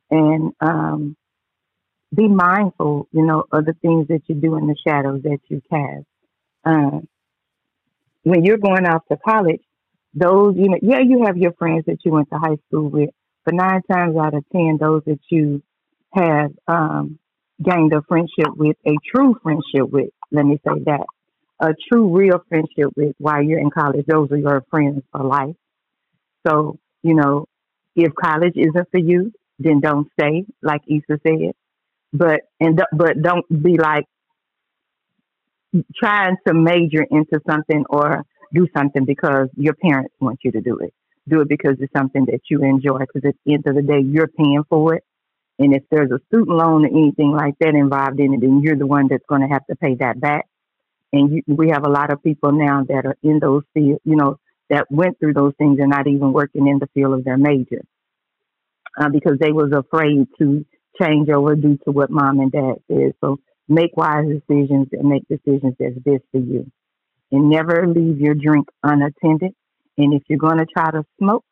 and um, be mindful, you know, of the things that you do in the shadows that you cast. Um, when you're going off to college, those, you know, yeah, you have your friends that you went to high school with, but nine times out of ten, those that you have um, gained a friendship with, a true friendship with, let me say that, a true, real friendship with while you're in college. Those are your friends for life. So, you know, if college isn't for you, then don't stay, like Issa said. But and but don't be like trying to major into something or do something because your parents want you to do it. Do it because it's something that you enjoy. Because at the end of the day, you're paying for it. And if there's a student loan or anything like that involved in it, then you're the one that's going to have to pay that back. And you, we have a lot of people now that are in those fields, you know, that went through those things and not even working in the field of their major uh, because they was afraid to change over due to what mom and dad said. So make wise decisions and make decisions that's best for you. And never leave your drink unattended. And if you're going to try to smoke,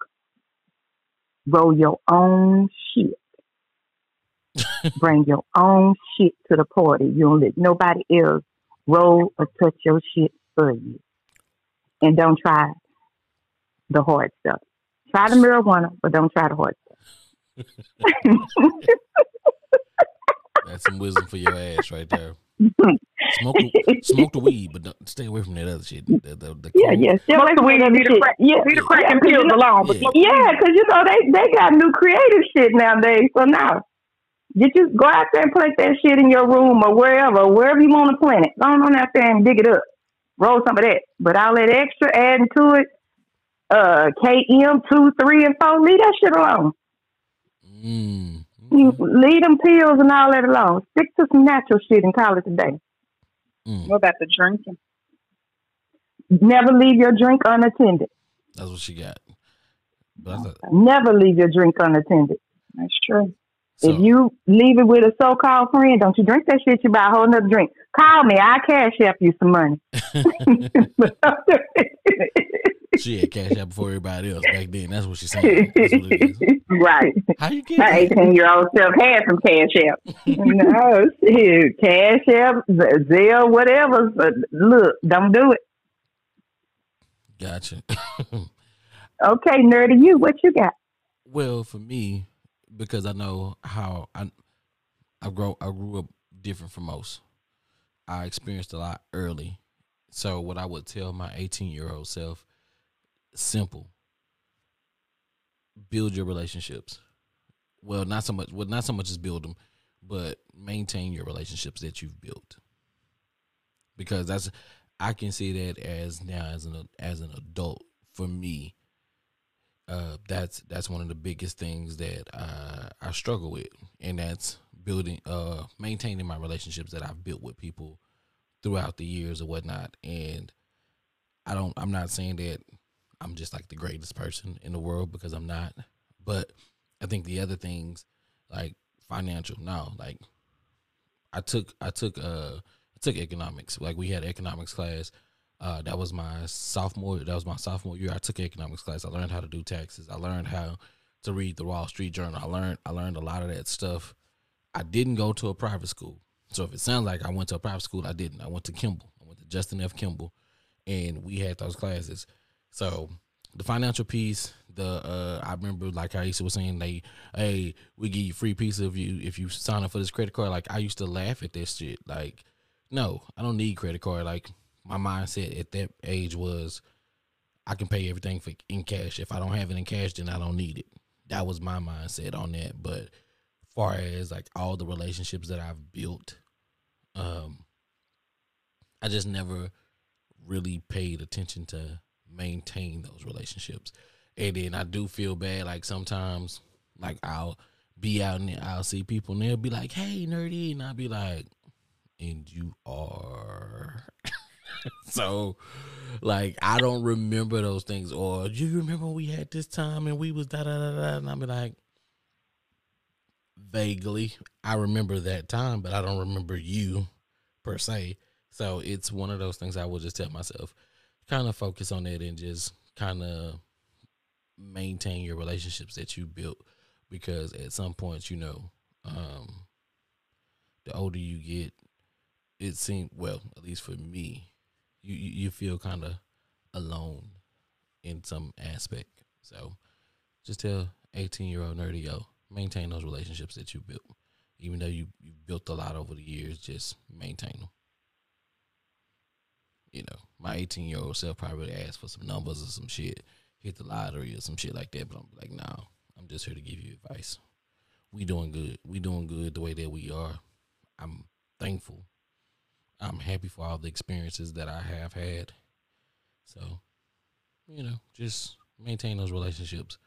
roll your own shit. <laughs> Bring your own shit to the party. You don't let nobody else roll or touch your shit for you. And don't try the hard stuff. Try the marijuana, but don't try the hard stuff. <laughs> That's some wisdom for your ass right there. Smoke the, smoke the weed, but don't, stay away from that other shit. The, the, the yeah, yeah. Smoke the weed, leave the crack, yeah, leave the crack yeah, and pills alone. But yeah, because you know they they got new creative shit nowadays. So now, you just go out there and plant that shit in your room or wherever, wherever you want to plant it. Go on out there and dig it up, roll some of that. But all that extra adding to it, uh, KM two, three, and four, leave that shit alone. Mm. You leave them pills and all that alone. Stick to some natural shit and call it a day. Mm. What about the drinking? Never leave your drink unattended. That's what she got. Thought... Never leave your drink unattended. That's true. So, if you leave it with a so-called friend, don't you drink that shit. You buy a whole nother drink. Call me. I Cash App you some money. <laughs> <laughs> <laughs> she had Cash App before everybody else back then. That's what she's saying. <laughs> right. How you get My 18 year old self had some Cash App. no, shit. Cash App, Zelle, whatever. But look, don't do it. Gotcha. <laughs> okay, nerdy, you, what you got? Well, for me, because I know how I I grow I grew up different from most. I experienced a lot early. So what I would tell my 18 year old self simple. Build your relationships. Well, not so much. Well, not so much as build them, but maintain your relationships that you've built. Because that's, I can see that as now as an as an adult for me. Uh, that's that's one of the biggest things that I, I struggle with, and that's building, uh, maintaining my relationships that I've built with people throughout the years or whatnot. And I don't, I'm not saying that I'm just like the greatest person in the world because I'm not. But I think the other things like financial, no, like I took I took uh I took economics. Like we had economics class. Uh, that was my sophomore. That was my sophomore year. I took economics class. I learned how to do taxes. I learned how to read the Wall Street Journal. I learned I learned a lot of that stuff. I didn't go to a private school. So if it sounds like I went to a private school, I didn't. I went to Kimball. I went to Justin F. Kimball, and we had those classes. So the financial piece, the uh, I remember like Aisha was saying, they hey, we give you free pizza if you if you sign up for this credit card. Like I used to laugh at this shit. Like, no, I don't need credit card. Like my mindset at that age was I can pay everything for in cash. If I don't have it in cash, then I don't need it. That was my mindset on that. But far as like all the relationships that I've built, um, I just never really paid attention to maintain those relationships. And then I do feel bad, like sometimes, like I'll be out and I'll see people and they'll be like, "Hey, nerdy," and I'll be like, "And you are." <laughs> so, like, I don't remember those things. Or do you remember we had this time and we was da da da da? And I'll be like, vaguely, I remember that time, but I don't remember you per se. So it's one of those things I will just tell myself kind of focus on that and just kind of maintain your relationships that you built because at some point you know um the older you get it seems well at least for me you you feel kind of alone in some aspect. So just tell 18 year old nerdy yo maintain those relationships that you built. Even though you you built a lot over the years just maintain them you know, my 18 year old self probably asked for some numbers or some shit, hit the lottery or some shit like that. But I'm like, no, I'm just here to give you advice. We doing good. We doing good the way that we are. I'm thankful. I'm happy for all the experiences that I have had. So, you know, just maintain those relationships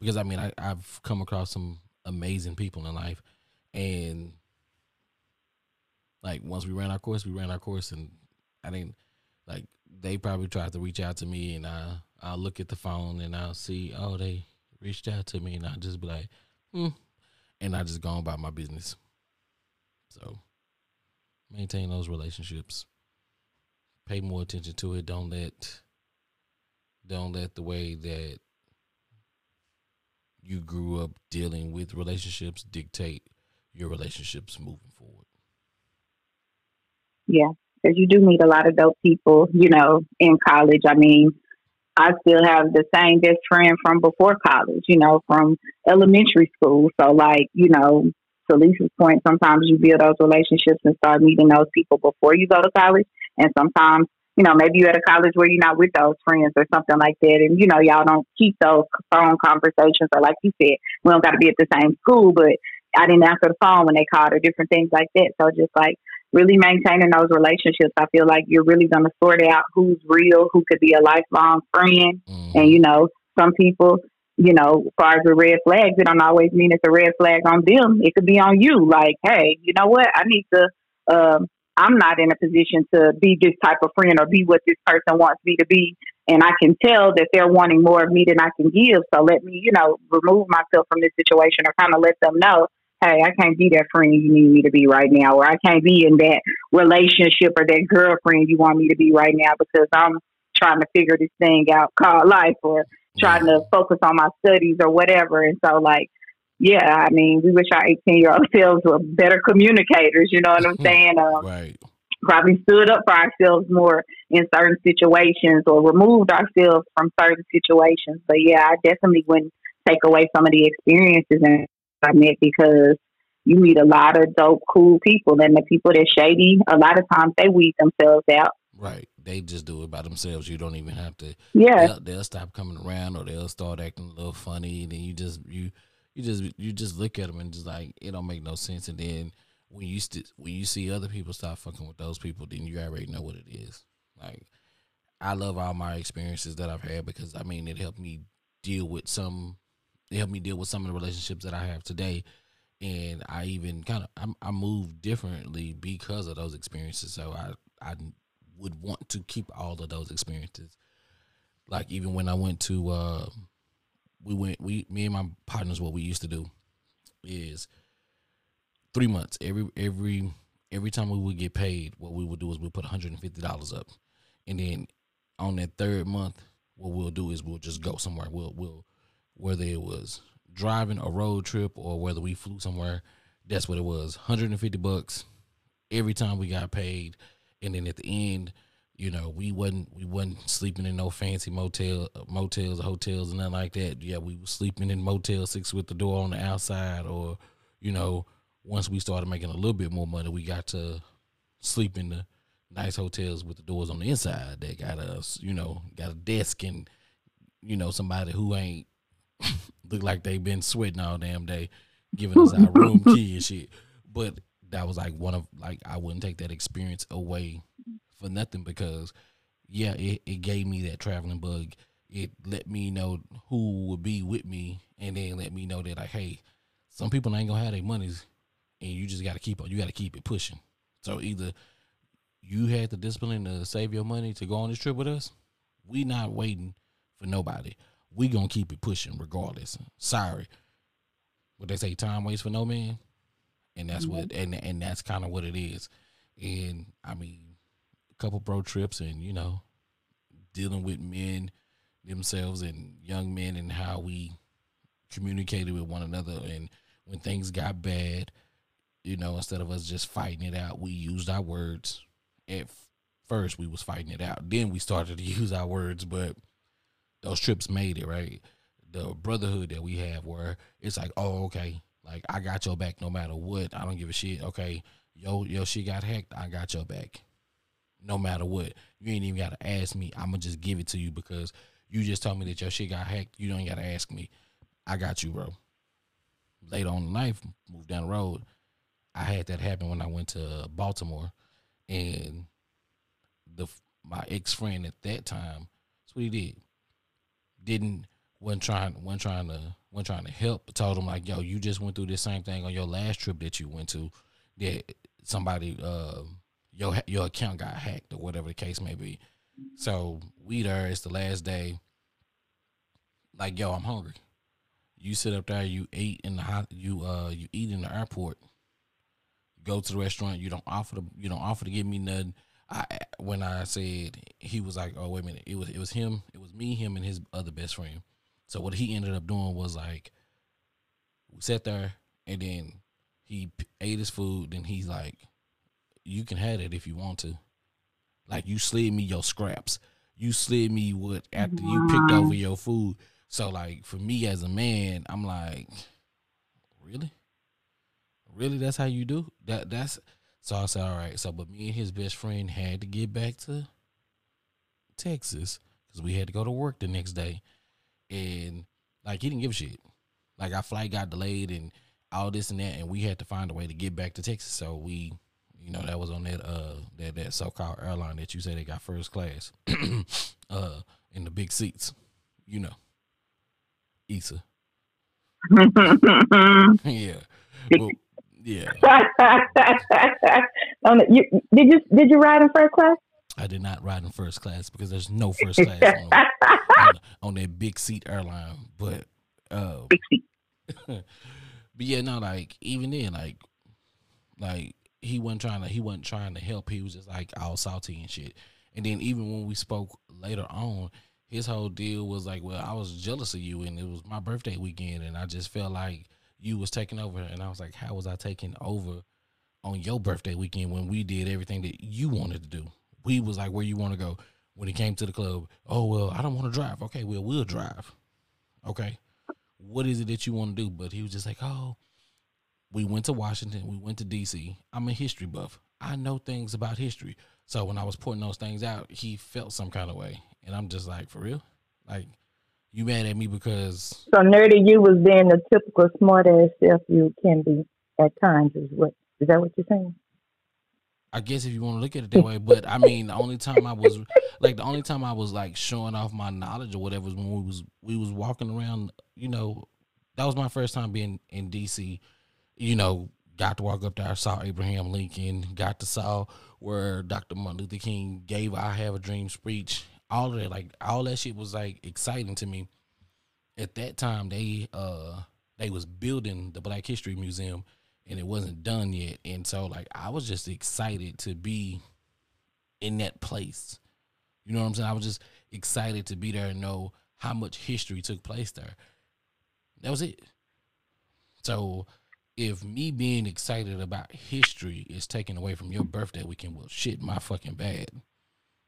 because I mean, I, I've come across some amazing people in life, and like once we ran our course, we ran our course, and I didn't like they probably tried to reach out to me, and I I'll look at the phone and I'll see oh they reached out to me, and I'll just be like, hmm, and I just go about my business. So maintain those relationships. Pay more attention to it. Don't let don't let the way that you grew up dealing with relationships dictate your relationships moving forward. Yeah, because you do meet a lot of dope people, you know, in college. I mean, I still have the same best friend from before college, you know, from elementary school. So, like, you know, to Lisa's point, sometimes you build those relationships and start meeting those people before you go to college. And sometimes you know, maybe you're at a college where you're not with those friends or something like that. And, you know, y'all don't keep those phone conversations or like you said, we don't got to be at the same school, but I didn't answer the phone when they called or different things like that. So just like really maintaining those relationships, I feel like you're really going to sort out who's real, who could be a lifelong friend. Mm. And, you know, some people, you know, as far as the red flags, it don't always mean it's a red flag on them. It could be on you. Like, hey, you know what? I need to, um, I'm not in a position to be this type of friend or be what this person wants me to be. And I can tell that they're wanting more of me than I can give. So let me, you know, remove myself from this situation or kind of let them know, hey, I can't be that friend you need me to be right now, or I can't be in that relationship or that girlfriend you want me to be right now because I'm trying to figure this thing out called life or trying to focus on my studies or whatever. And so, like, yeah, I mean, we wish our 18 year old selves were better communicators, you know what I'm saying? Um, right. Probably stood up for ourselves more in certain situations or removed ourselves from certain situations. But yeah, I definitely wouldn't take away some of the experiences and I met because you meet a lot of dope, cool people, and the people that shady, a lot of times they weed themselves out. Right. They just do it by themselves. You don't even have to. Yeah. They'll, they'll stop coming around, or they'll start acting a little funny. Then you just you you just you just look at them and just like it don't make no sense. And then when you st- when you see other people stop fucking with those people, then you already know what it is. Like I love all my experiences that I've had because I mean it helped me deal with some. It helped me deal with some of the relationships that I have today, and I even kind of I, moved differently because of those experiences. So I I would want to keep all of those experiences. Like even when I went to uh, we went we me and my partners what we used to do is three months every every every time we would get paid what we would do is we put $150 up and then on that third month what we'll do is we'll just go somewhere we'll we'll whether it was driving a road trip or whether we flew somewhere that's what it was 150 bucks every time we got paid and then at the end you know, we wasn't we wasn't sleeping in no fancy motel motels hotels and nothing like that. Yeah, we were sleeping in Motel Six with the door on the outside, or you know, once we started making a little bit more money, we got to sleep in the nice hotels with the doors on the inside that got us, you know, got a desk and you know somebody who ain't <laughs> look like they've been sweating all damn day, giving us our room key and shit. But that was like one of like I wouldn't take that experience away for nothing because yeah, it, it gave me that traveling bug. It let me know who would be with me and then let me know that like, hey, some people ain't gonna have their monies and you just gotta keep on you gotta keep it pushing. So either you had the discipline to save your money to go on this trip with us, we not waiting for nobody. We gonna keep it pushing regardless. Sorry. What they say, time waits for no man. And that's mm-hmm. what and and that's kind of what it is. And I mean, a couple bro trips and you know dealing with men themselves and young men and how we communicated with one another and when things got bad you know instead of us just fighting it out we used our words at first we was fighting it out then we started to <laughs> use our words but those trips made it right the brotherhood that we have where it's like oh okay like i got your back no matter what i don't give a shit okay yo yo she got hacked i got your back no matter what. You ain't even gotta ask me. I'ma just give it to you because you just told me that your shit got hacked. You don't gotta ask me. I got you, bro. Later on in life, moved down the road. I had that happen when I went to Baltimore, and the my ex friend at that time, that's what he did. Didn't wasn't trying wasn't trying to wasn't trying to help. Told him like, yo, you just went through this same thing on your last trip that you went to. That somebody uh, your your account got hacked or whatever the case may be. So we there. It's the last day. Like, yo, I'm hungry. You sit up there. You eat in the hot. You uh you eat in the airport. Go to the restaurant. You don't offer to you don't offer to give me nothing. I when I said he was like, oh wait a minute, it was it was him, it was me, him, and his other best friend. So what he ended up doing was like, we sat there and then he ate his food. Then he's like, you can have it if you want to. Like you slid me your scraps. You slid me what after you picked over your food. So like for me as a man, I'm like, really, really? That's how you do that? That's so I said, all right. So but me and his best friend had to get back to Texas because we had to go to work the next day, and like he didn't give a shit. Like our flight got delayed and all this and that, and we had to find a way to get back to Texas. So we you know, that was on that uh that that so called airline that you say they got first class. <clears throat> uh in the big seats. You know. Issa. <laughs> yeah. Well, yeah. <laughs> you, did you did you ride in first class? I did not ride in first class because there's no first class on, on, <laughs> on, that big seat airline. But uh, big seat. <laughs> but yeah, no, like even then, like like he wasn't trying to he wasn't trying to help. He was just like all salty and shit. And then even when we spoke later on, his whole deal was like, "Well, I was jealous of you, and it was my birthday weekend, and I just felt like you was taking over." And I was like, "How was I taking over on your birthday weekend when we did everything that you wanted to do?" We was like, "Where you want to go?" When it came to the club, oh well, I don't want to drive. Okay, well we'll drive. Okay, what is it that you want to do? But he was just like, "Oh." we went to Washington, we went to DC. I'm a history buff. I know things about history. So when I was pointing those things out, he felt some kind of way. And I'm just like, for real? Like, you mad at me because So nerdy you was being the typical smart ass self you can be at times is what is that what you're saying? I guess if you want to look at it that way, but I mean, the only time I was like, the only time I was like showing off my knowledge or whatever was when we was we was walking around. You know, that was my first time being in DC you know, got to walk up there, saw Abraham Lincoln, got to saw where Dr. Martin Luther King gave I Have a Dream speech. All of that, like all that shit was like exciting to me. At that time, they uh they was building the Black History Museum and it wasn't done yet. And so like I was just excited to be in that place. You know what I'm saying? I was just excited to be there and know how much history took place there. That was it. So if me being excited about history is taken away from your birthday weekend, well, shit, my fucking bad.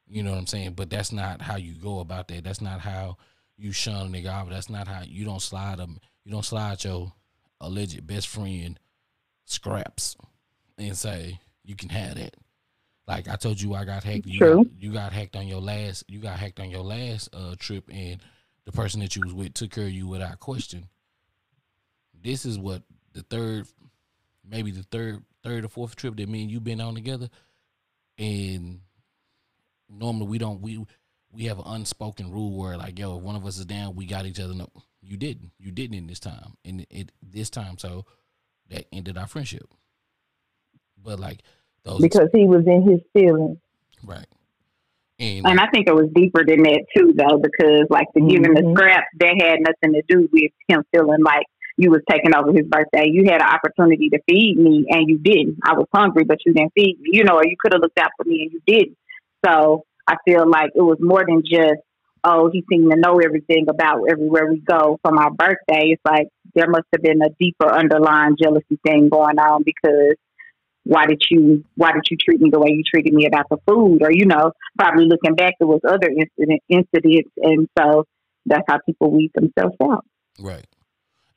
You know what I'm saying? But that's not how you go about that. That's not how you shun a nigga off. That's not how you don't slide them. You don't slide your alleged best friend scraps and say you can have that. Like I told you, I got hacked. You True. Got, you got hacked on your last. You got hacked on your last uh, trip, and the person that you was with took care of you without question. This is what the third, maybe the third, third or fourth trip that me and you been on together, and normally we don't we we have an unspoken rule where like yo, if one of us is down, we got each other. No, you didn't. You didn't in this time, and it this time, so that ended our friendship. But like those because he was in his feelings, right? And, and I think it was deeper than that too, though, because like the mm-hmm. giving the scrap that had nothing to do with him feeling like you was taking over his birthday. You had an opportunity to feed me and you didn't. I was hungry, but you didn't feed me, you know, or you could have looked out for me and you didn't. So I feel like it was more than just, oh, he seemed to know everything about everywhere we go for my birthday. It's like there must have been a deeper underlying jealousy thing going on because why did you why did you treat me the way you treated me about the food? Or, you know, probably looking back there was other incident incidents and so that's how people weed themselves out. Right.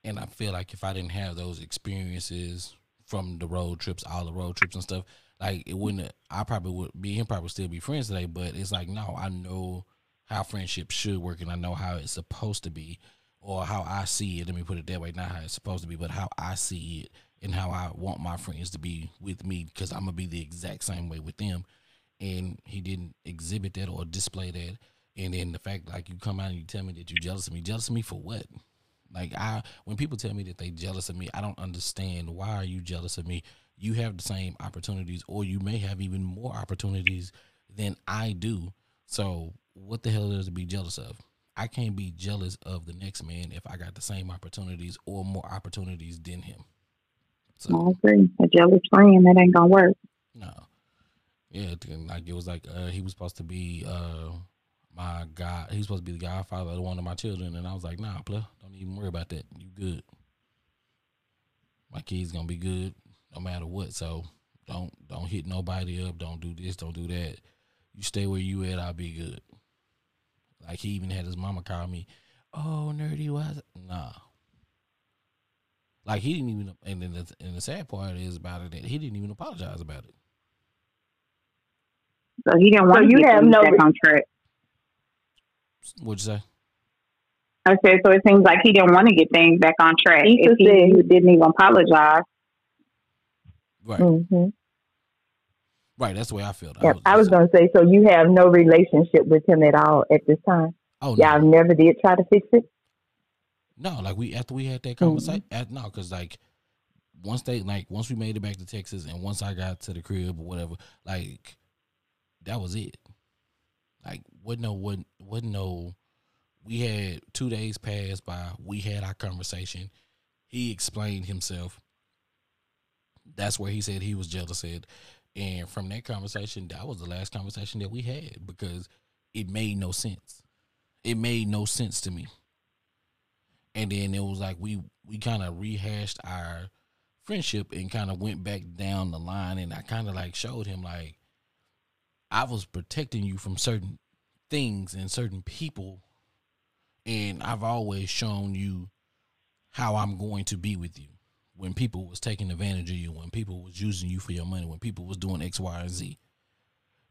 And I feel like if I didn't have those experiences from the road trips, all the road trips and stuff, Like it wouldn't. I probably would be him. Probably still be friends today. But it's like no, I know how friendship should work, and I know how it's supposed to be, or how I see it. Let me put it that way. Not how it's supposed to be, but how I see it, and how I want my friends to be with me. Because I'm gonna be the exact same way with them. And he didn't exhibit that or display that. And then the fact, like you come out and you tell me that you're jealous of me, jealous of me for what? Like I, when people tell me that they jealous of me, I don't understand why are you jealous of me? You have the same opportunities, or you may have even more opportunities than I do. So what the hell is it to be jealous of? I can't be jealous of the next man if I got the same opportunities or more opportunities than him. So, I agree. A jealous friend that ain't gonna work. No. Yeah, like it was like uh, he was supposed to be uh, my God, he's supposed to be the godfather of one of my children, and I was like, nah, play, don't even worry about that. You good. My kid's gonna be good no matter what. So don't don't hit nobody up. Don't do this. Don't do that. You stay where you at. I'll be good. Like he even had his mama call me, "Oh, nerdy was nah." Like he didn't even, and then the, and the sad part is about it that he didn't even apologize about it. So he didn't want so you have no back on track. What'd you say? I said, so it seems like he didn't want to get things back on track. He if he, he didn't even apologize. Right. Mm-hmm. Right. That's the way I feel. Yep. I was, was going to say, so you have no relationship with him at all at this time? Oh, Y'all no. never did try to fix it? No, like we after we had that conversation, mm-hmm. no, because like once they like once we made it back to Texas and once I got to the crib or whatever, like that was it. Like what no what what no we had two days passed by, we had our conversation. He explained himself. That's where he said he was jealous at. And from that conversation, that was the last conversation that we had because it made no sense. It made no sense to me. And then it was like we we kind of rehashed our friendship and kind of went back down the line and I kind of like showed him like I was protecting you from certain things and certain people and I've always shown you how I'm going to be with you when people was taking advantage of you, when people was using you for your money, when people was doing X, Y, and Z.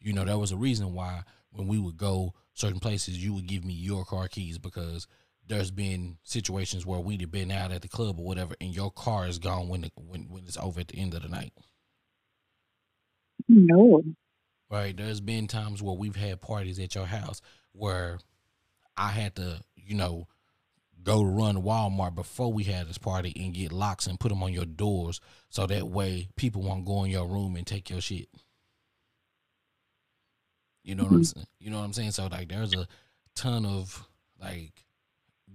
You know, there was a reason why when we would go certain places, you would give me your car keys because there's been situations where we'd have been out at the club or whatever, and your car is gone when it, when when it's over at the end of the night. No. Right. There's been times where we've had parties at your house where I had to, you know, go run Walmart before we had this party and get locks and put them on your doors so that way people won't go in your room and take your shit. You know mm-hmm. what I'm mm-hmm. saying? You know what I'm saying? So like there's a ton of like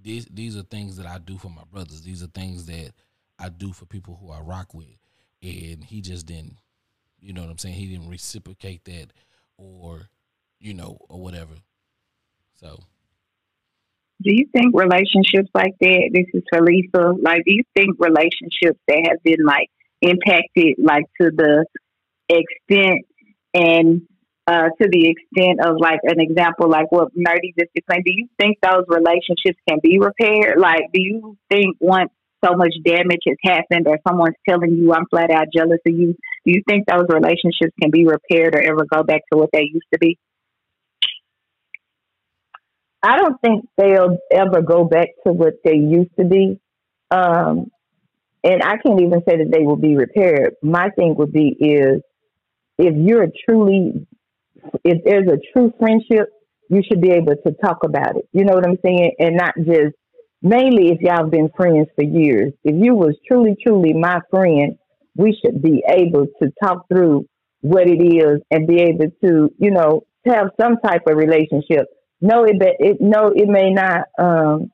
these these are things that I do for my brothers. These are things that I do for people who I rock with. And he just didn't you know what I'm saying? He didn't reciprocate that or you know, or whatever. So do you think relationships like that, this is for Lisa, like, do you think relationships that have been like impacted, like to the extent and uh, to the extent of like an example, like what Nerdy just explained, do you think those relationships can be repaired? Like, do you think once so much damage has happened or someone's telling you I'm flat out jealous of you, do you think those relationships can be repaired or ever go back to what they used to be? I don't think they'll ever go back to what they used to be. Um, and I can't even say that they will be repaired. My thing would be is if you're truly, if there's a true friendship, you should be able to talk about it. You know what I'm saying? And not just mainly if y'all have been friends for years. If you was truly, truly my friend, we should be able to talk through what it is and be able to, you know, have some type of relationship no, it, it no, it may not um,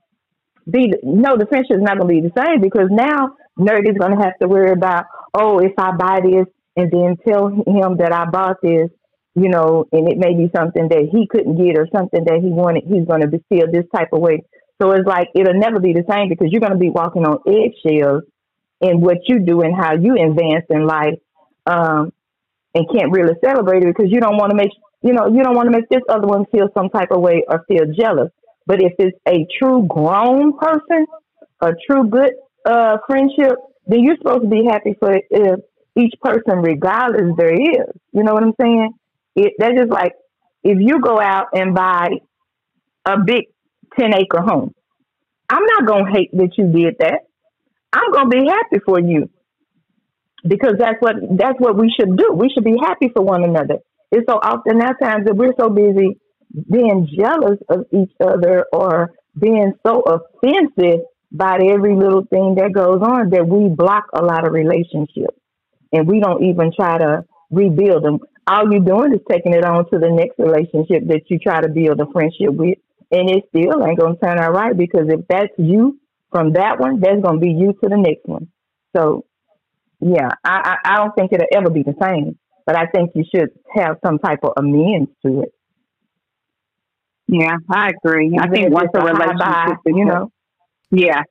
be. No, the friendship is not going to be the same because now nerd is going to have to worry about, oh, if I buy this and then tell him that I bought this, you know, and it may be something that he couldn't get or something that he wanted, he's going to be feel this type of way. So it's like it'll never be the same because you're going to be walking on eggshells in what you do and how you advance in life, um, and can't really celebrate it because you don't want to make you know, you don't want to make this other one feel some type of way or feel jealous. But if it's a true grown person, a true good uh, friendship, then you're supposed to be happy for if each person regardless there is. You know what I'm saying? It that's just like if you go out and buy a big ten acre home, I'm not gonna hate that you did that. I'm gonna be happy for you because that's what that's what we should do. We should be happy for one another. It's so often at times that we're so busy being jealous of each other or being so offensive by every little thing that goes on that we block a lot of relationships and we don't even try to rebuild them. All you're doing is taking it on to the next relationship that you try to build a friendship with, and it still ain't gonna turn out right because if that's you from that one, that's gonna be you to the next one. So, yeah, I I, I don't think it'll ever be the same, but I think you should have some type of amends to it. Yeah, I agree. I think once a relationship, you know, yeah,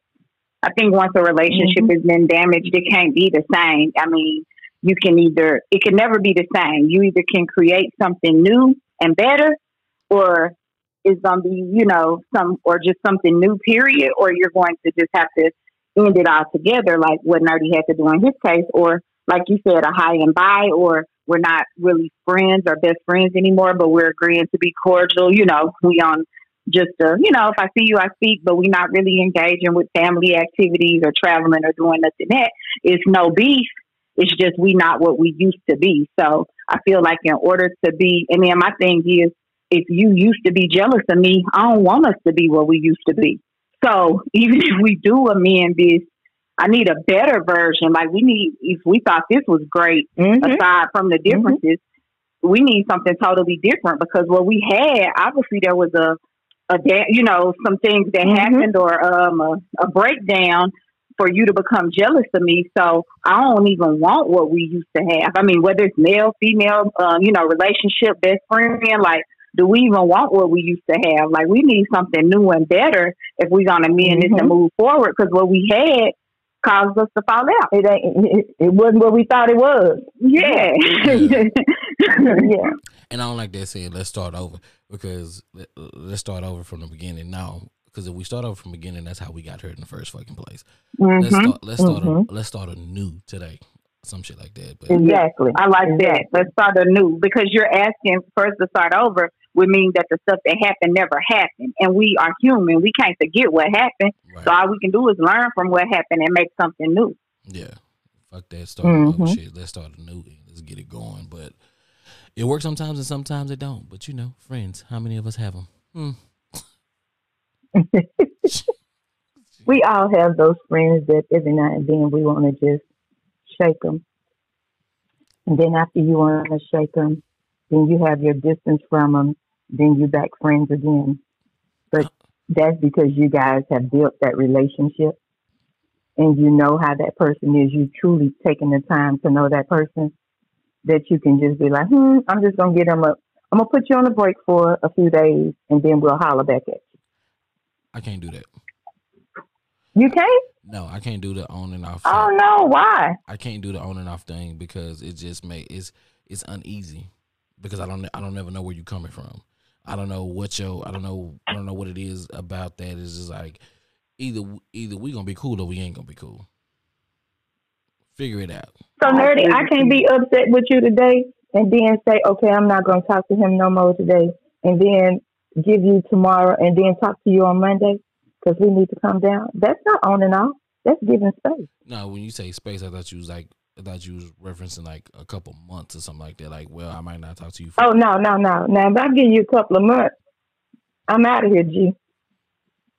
I think once a relationship mm-hmm. has been damaged, it can't be the same. I mean, you can either it can never be the same. You either can create something new and better, or it's gonna be you know some or just something new. Period. Or you're going to just have to end it all together, like what Nerdy had to do in his case, or like you said, a high and buy, or we're not really friends or best friends anymore, but we're agreeing to be cordial. You know, we on just uh, you know, if I see you, I speak, but we're not really engaging with family activities or traveling or doing nothing that. It's no beef. It's just we not what we used to be. So I feel like in order to be, and then my thing is, if you used to be jealous of me, I don't want us to be what we used to be. So <laughs> even if we do amend this, I need a better version. Like we need, if we thought this was great, mm-hmm. aside from the mm-hmm. differences, mm-hmm. we need something totally different because what we had, obviously, there was a, a you know, some things that mm-hmm. happened or um, a, a breakdown for you to become jealous of me. So I don't even want what we used to have. I mean, whether it's male, female, um, you know, relationship, best friend, like, do we even want what we used to have? Like, we need something new and better if we're gonna mend mm-hmm. this and move forward. Because what we had caused us to fall out. It ain't. It, it wasn't what we thought it was. Yeah. <laughs> yeah. And I don't like that saying. Let's start over because let's start over from the beginning now. Because if we start over from the beginning, that's how we got hurt in the first fucking place. Mm-hmm. Let's start. Let's start. Mm-hmm. A, let's start anew today. Some shit like that. But exactly. I like that. Let's start anew because you're asking first to start over would mean that the stuff that happened never happened. And we are human. We can't forget what happened. Right. So all we can do is learn from what happened and make something new. Yeah. Fuck that start mm-hmm. shit. Let's start a anew. Let's get it going. But it works sometimes and sometimes it don't. But you know, friends, how many of us have them? Hmm. <laughs> we all have those friends that every now and then we want to just shake them. And then after you want to shake them, then you have your distance from them then you back friends again. But that's because you guys have built that relationship and you know how that person is. You truly taking the time to know that person that you can just be like, hmm, I'm just gonna get them a I'm gonna put you on a break for a few days and then we'll holler back at you. I can't do that. You can't? No, I can't do the on and off. Oh no, why? I can't do the on and off thing because it just make it's it's uneasy because I don't I don't ever know where you're coming from. I don't know what your I don't know I don't know what it is about that. It's just like either either we gonna be cool or we ain't gonna be cool. Figure it out. So nerdy, I can't be upset with you today and then say, okay, I'm not gonna talk to him no more today, and then give you tomorrow and then talk to you on Monday because we need to come down. That's not on and off. That's giving space. No, when you say space, I thought you was like I thought you was referencing like a couple months or something like that. Like, well, I might not talk to you. oh no, no, no, no! If I give you a couple of months, I'm out of here, G.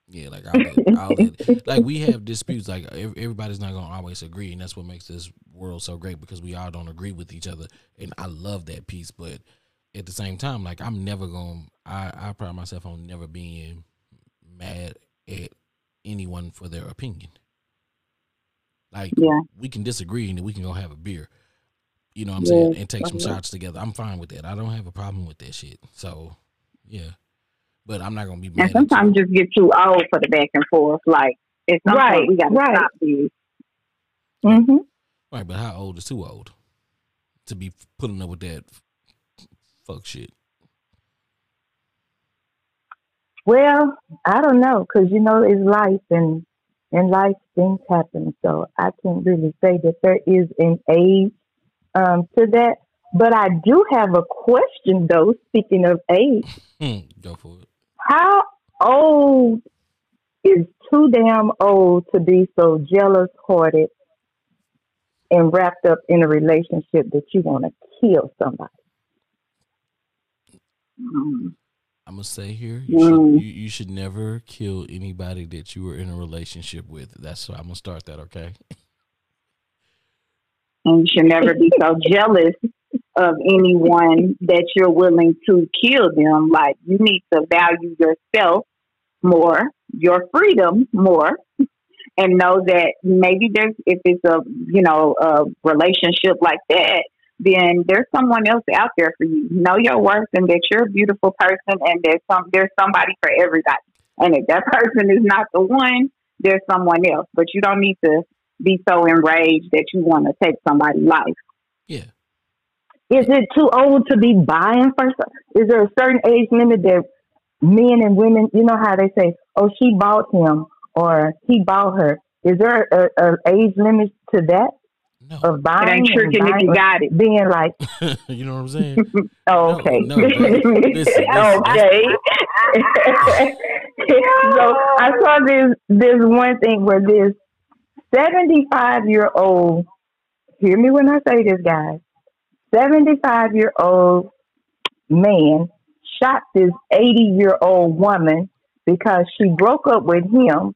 Yeah, like I'll let, I'll let, <laughs> like we have disputes. Like everybody's not gonna always agree, and that's what makes this world so great because we all don't agree with each other. And I love that piece, but at the same time, like I'm never gonna. I I pride myself on never being mad at anyone for their opinion. Like yeah. we can disagree and we can go have a beer. You know what I'm yeah. saying? And take some shots together. I'm fine with that. I don't have a problem with that shit. So yeah. But I'm not gonna be mad. And sometimes just get too old for the back and forth. Like it's right. we gotta right. stop this. Mm-hmm. Right, but how old is too old to be putting up with that fuck shit? Well, I don't know, cause you know it's life, in life things happen. So I can't really say that there is an age um, to that. But I do have a question, though. Speaking of age, Hmm, Go for it. how old is too damn old to be so jealous, hearted, and wrapped up in a relationship that you want to kill somebody? Mm. I'm gonna say here, you, Mm. should, you, you should never kill anybody that you were in a relationship with. That's I'm gonna start that. Okay. And you should never be so <laughs> jealous of anyone that you're willing to kill them. Like you need to value yourself more, your freedom more, and know that maybe there's if it's a you know a relationship like that, then there's someone else out there for you. Know your worth and that you're a beautiful person and there's some there's somebody for everybody. And if that <laughs> person is not the one, there's someone else. But you don't need to be so enraged that you want to take somebody's life. Yeah. Is it too old to be buying for? Is there a certain age limit that men and women, you know how they say, oh, she bought him or he bought her. Is there a, a age limit to that No. of It buying? ain't and tricking if buying you got it. Being like, <laughs> you know what I'm saying? <laughs> oh, okay. no, but listen, <laughs> listen. okay. so I saw this this one thing where this seventy five year old hear me when I say this guys, seventy five year old man shot this eighty year old woman because she broke up with him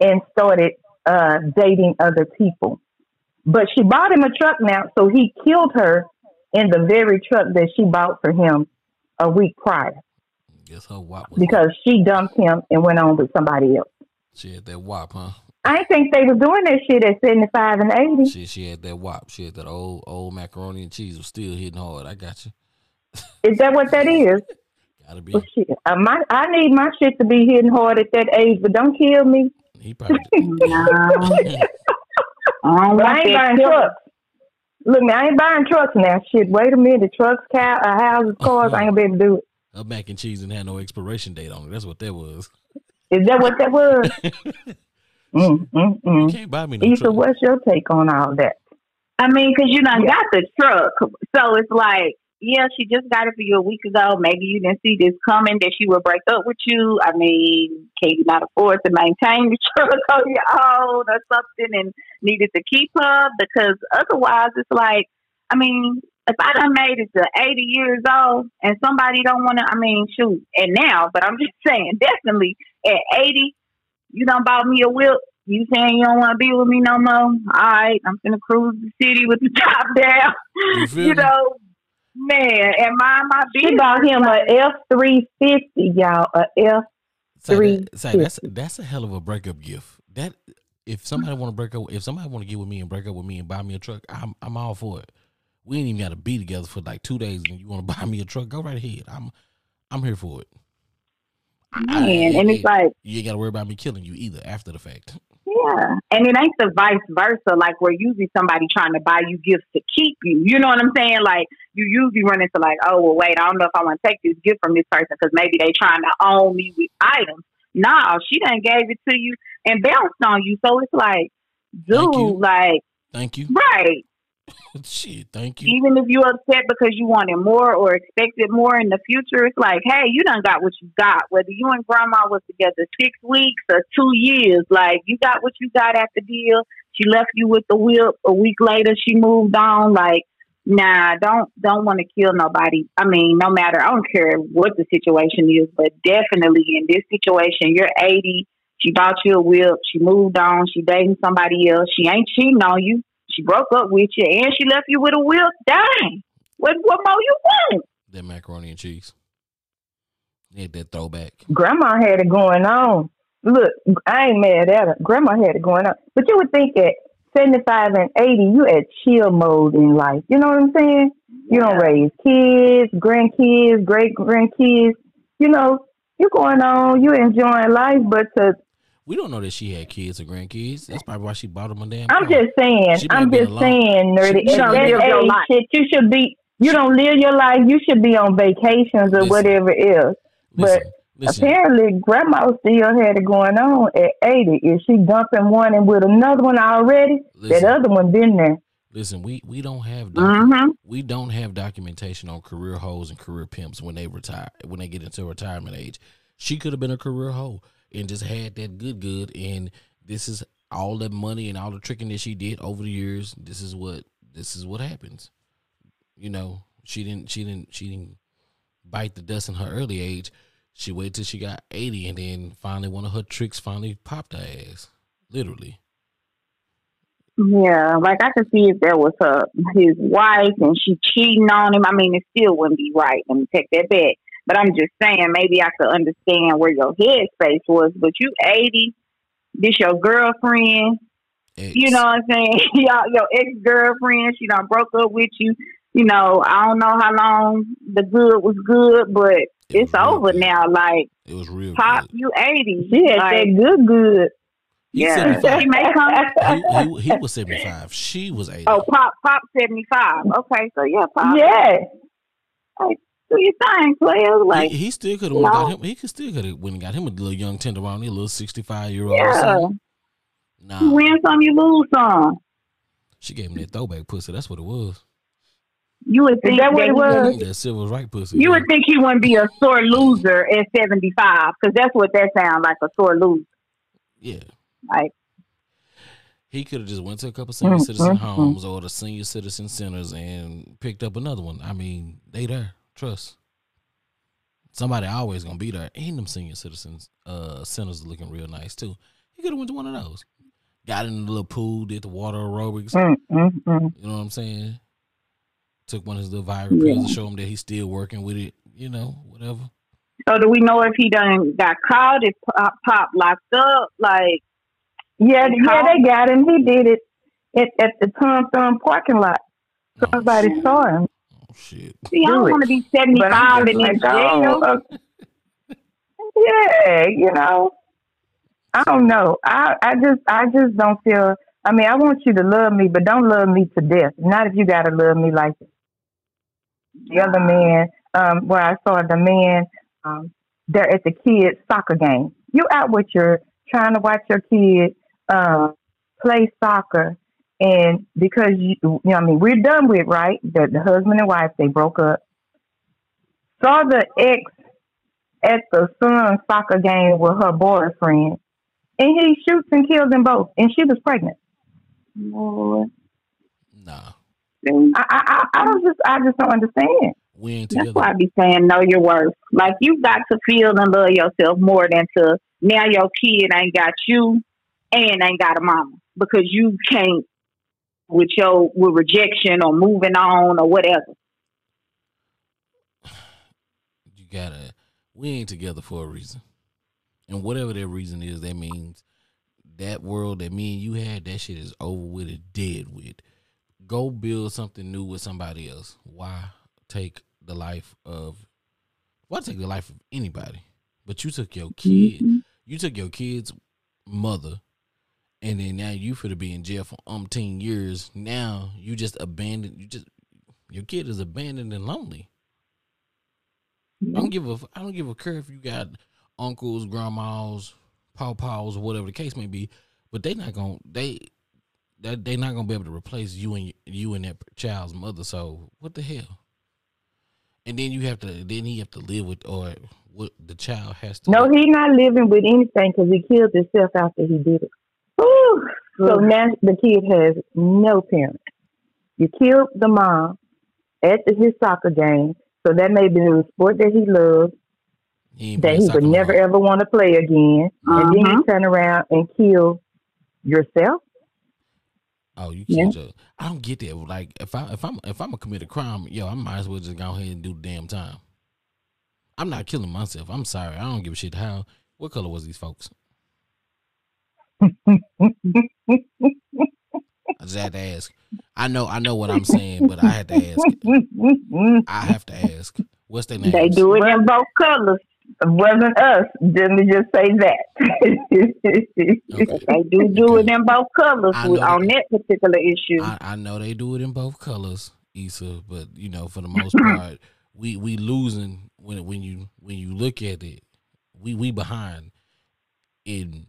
and started uh, dating other people. But she bought him a truck now, so he killed her in the very truck that she bought for him a week prior Guess her wop was because she dumped him and went on with somebody else. she had that wop, huh? I think they was doing that shit at 75 and 80. She she had that wop. She had that old old macaroni and cheese was still hitting hard. I got you. Is that what that <laughs> is? Gotta be. Well, shit. Uh, my, I need my shit to be hitting hard at that age, but don't kill me. He probably. <laughs> No. I But I ain't buying killer. trucks. Look, man, I ain't buying trucks now. Shit, wait a minute. Trucks, cow, uh, houses, cars, I ain't gonna be able to do it. her mac and cheese didn't have no expiration date on it. That's what that was. Is that what that was? <laughs> mm, mm, You mm. can't buy me no Issa, truck. what's your take on all that? I mean, because you done got the truck. So it's like, yeah, she just got it for you a week ago. Maybe you didn't see this coming that she would break up with you. I mean, can you not afford to maintain the truck on your own or something and needed to keep her? Because otherwise, it's like, I mean, if I done made it to 80 years old and somebody don't want to, I mean, shoot, and now, but I'm <laughs> just saying, definitely at 80, you done bought me a whip. You saying you don't want to be with me no more? All right, I'm gonna cruise the city with the <laughs> top down. You You know, man, and mind my business. She bought him a F three fifty, y'all. a F three. say that's that's a hell of a breakup gift. That if somebody want to break up, if somebody want to get with me and break up with me and buy me a truck, I'm I'm all for it. We ain't even got to be together for like two days, and you want to <laughs> buy me a truck, go right ahead. I'm I'm here for it. I- man, and it's like, you ain't got to worry about me killing you either after the fact. Yeah, and it ain't the vice versa. Like where usually somebody trying to buy you gifts to keep you. You know what I'm saying? Like you usually run into like, oh well, wait, I don't know if I want to take this gift from this person because maybe they trying to own me with items. Nah, she done gave it to you and bounced on you. So it's like, Thank dude, like, Thank you. right. <laughs> Shit, thank you. even if you're upset because you wanted more or expected more in the future, it's like, hey, you done got what you got. Whether you and grandma was together six weeks or two years, like you got what you got at the deal. She left you with the whip. A week later, she moved on. Like, nah, don't don't want to kill nobody. I mean, no matter. I don't care what the situation is, but definitely in this situation, you're eighty. She bought you a whip. She moved on. She dating somebody else. She ain't cheating on you. She broke up with you, and she left you with a will Dang, what what more you want? That macaroni and cheese. Hit that throwback. Grandma had it going on. Look, I ain't mad at her. Grandma had it going on. But you would think at 75 and 80, you at chill mode in life. You know what I'm saying? You don't raise kids, grandkids, great grandkids. You know, you going on, you enjoying life, but to, We don't know that she had kids or grandkids. That's probably why she bought them a damn. I'm car. just saying, I'm just saying, nerdy. She- might that live your life. shit, you should be, you don't live your life, you should be on vacations or Listen. whatever else. listen, but listen. Apparently, grandma still had it going on at 80. Is she dumping one and with another one already? That other one been there. Listen, we we don't have docu- Mm-hmm. we don't have documentation on career hoes and career pimps when they retire when they get into retirement age. She could have been a career hoe and just had that good good and this is all the money and all the tricking that she did over the years. This is what this is what happens. You know, she didn't she didn't she didn't bite the dust in her early age. She waited till she got 80 and then finally one of her tricks finally popped her ass. Literally. Yeah, like I could see if that was her his wife and she cheating on him. I mean, it still wouldn't be right. Let me take that back. But I'm just saying, maybe I could understand where your headspace was. But you 80, this your girlfriend. Ex. You know what I'm saying? <laughs> your your ex girlfriend. She done broke up with you. You know, I don't know how long the good was good, but It it's over good. now. Like It was real pop, good. you 80. She had Like, that good, good. He yeah, 75. she may come. he, he, he was 75. She was 80. Oh, pop, pop, seventy five. Okay, so yeah, pop. Yeah. Do your thing, player. Like, he, he still could have No. got him. He could still could have went and got him a little young tender tenderoni, a little 65 year old. yeah, Nah, you win some, you lose some. she gave him that throwback pussy. That's what it was. You would think that what it was? That civil right pussy. You yeah. would think he wouldn't be a sore loser at seventy five, because that's what that sounds like a sore loser. Yeah. Like, He could have just went to a couple senior Mm, citizen homes or the senior citizen centers and picked up another one. I mean, they there. Trust. Somebody always gonna be there. And them senior citizens uh centers looking real nice too. He could have went to one of those. Got in the little pool, did the water aerobics. Mm, mm, mm. You know what I'm saying? Took one of his little viral Yeah. pills to show him that he's still working with it. You know, whatever. so do we know if he done got caught? If pop, pop locked up? Like, Yeah, And yeah, they got him. He did it at, at the Tom Thumb parking lot. Oh, Somebody shit. saw him. Shit. see, I Do don't want to be seventy But and in like, jail. oh, uh, yeah, you know. I don't know. I, I just I just don't feel I mean, I want you to love me, but don't love me to death. Not if you gotta love me like this. The other man, um, where I saw the man, um, they're at the kids' soccer game. You out with your trying to watch your kid um, play soccer, and because you, you know, I mean, we're done with right. The, the husband and wife they broke up. Saw the ex at the son's soccer game with her boyfriend, and he shoots and kills them both, and she was pregnant. Lord. Nah. I, I, I, I don't just, I just don't understand. We ain't That's why I be saying know your worth. Like you've got to feel and love yourself more than to now your kid ain't got you and ain't got a mama because you can't with your with rejection or moving on or whatever. <sighs> you gotta we ain't together for a reason and whatever that reason is that means that world that me and you had that shit is over with It dead with go build something new with somebody else why take the life of why take the life of anybody but you took your kid Mhm. you took your kid's mother and then now you for to be in jail for umpteen years now you just abandoned you just your kid is abandoned and lonely I don't give a I don't give a care if you got uncles, grandmas, pawpaws, whatever the case may be, but they not gonna they that they not gonna be able to replace you and you and that child's mother. So what the hell? And then you have to then he have to live with or what the child has to. No, he not living with anything because he killed himself after he did it. Whew. So now the kid has no parents. You killed the mom at the, his soccer game, so that may be the sport that he loves he that he would never more. ever want to play again, and then Uh-huh. you turn around and kill yourself. Oh, you Yeah. killed your. I don't get that. Like if I if I'm if I'm gonna commit a crime, yo, I might as well just go ahead and do the damn time. I'm not killing myself. I'm sorry. I don't give a shit how. What color was these folks? I just had to ask. I know, I know what I'm saying, but I had to ask. I have to ask. What's their name? They do it in both colors. wasn't us. Let me just say that. Okay. They do do it in both colors on that particular issue. I, I know they do it in both colors, Issa, but you know, for the most <clears throat> part, we we losing when when you when you look at it, we we behind in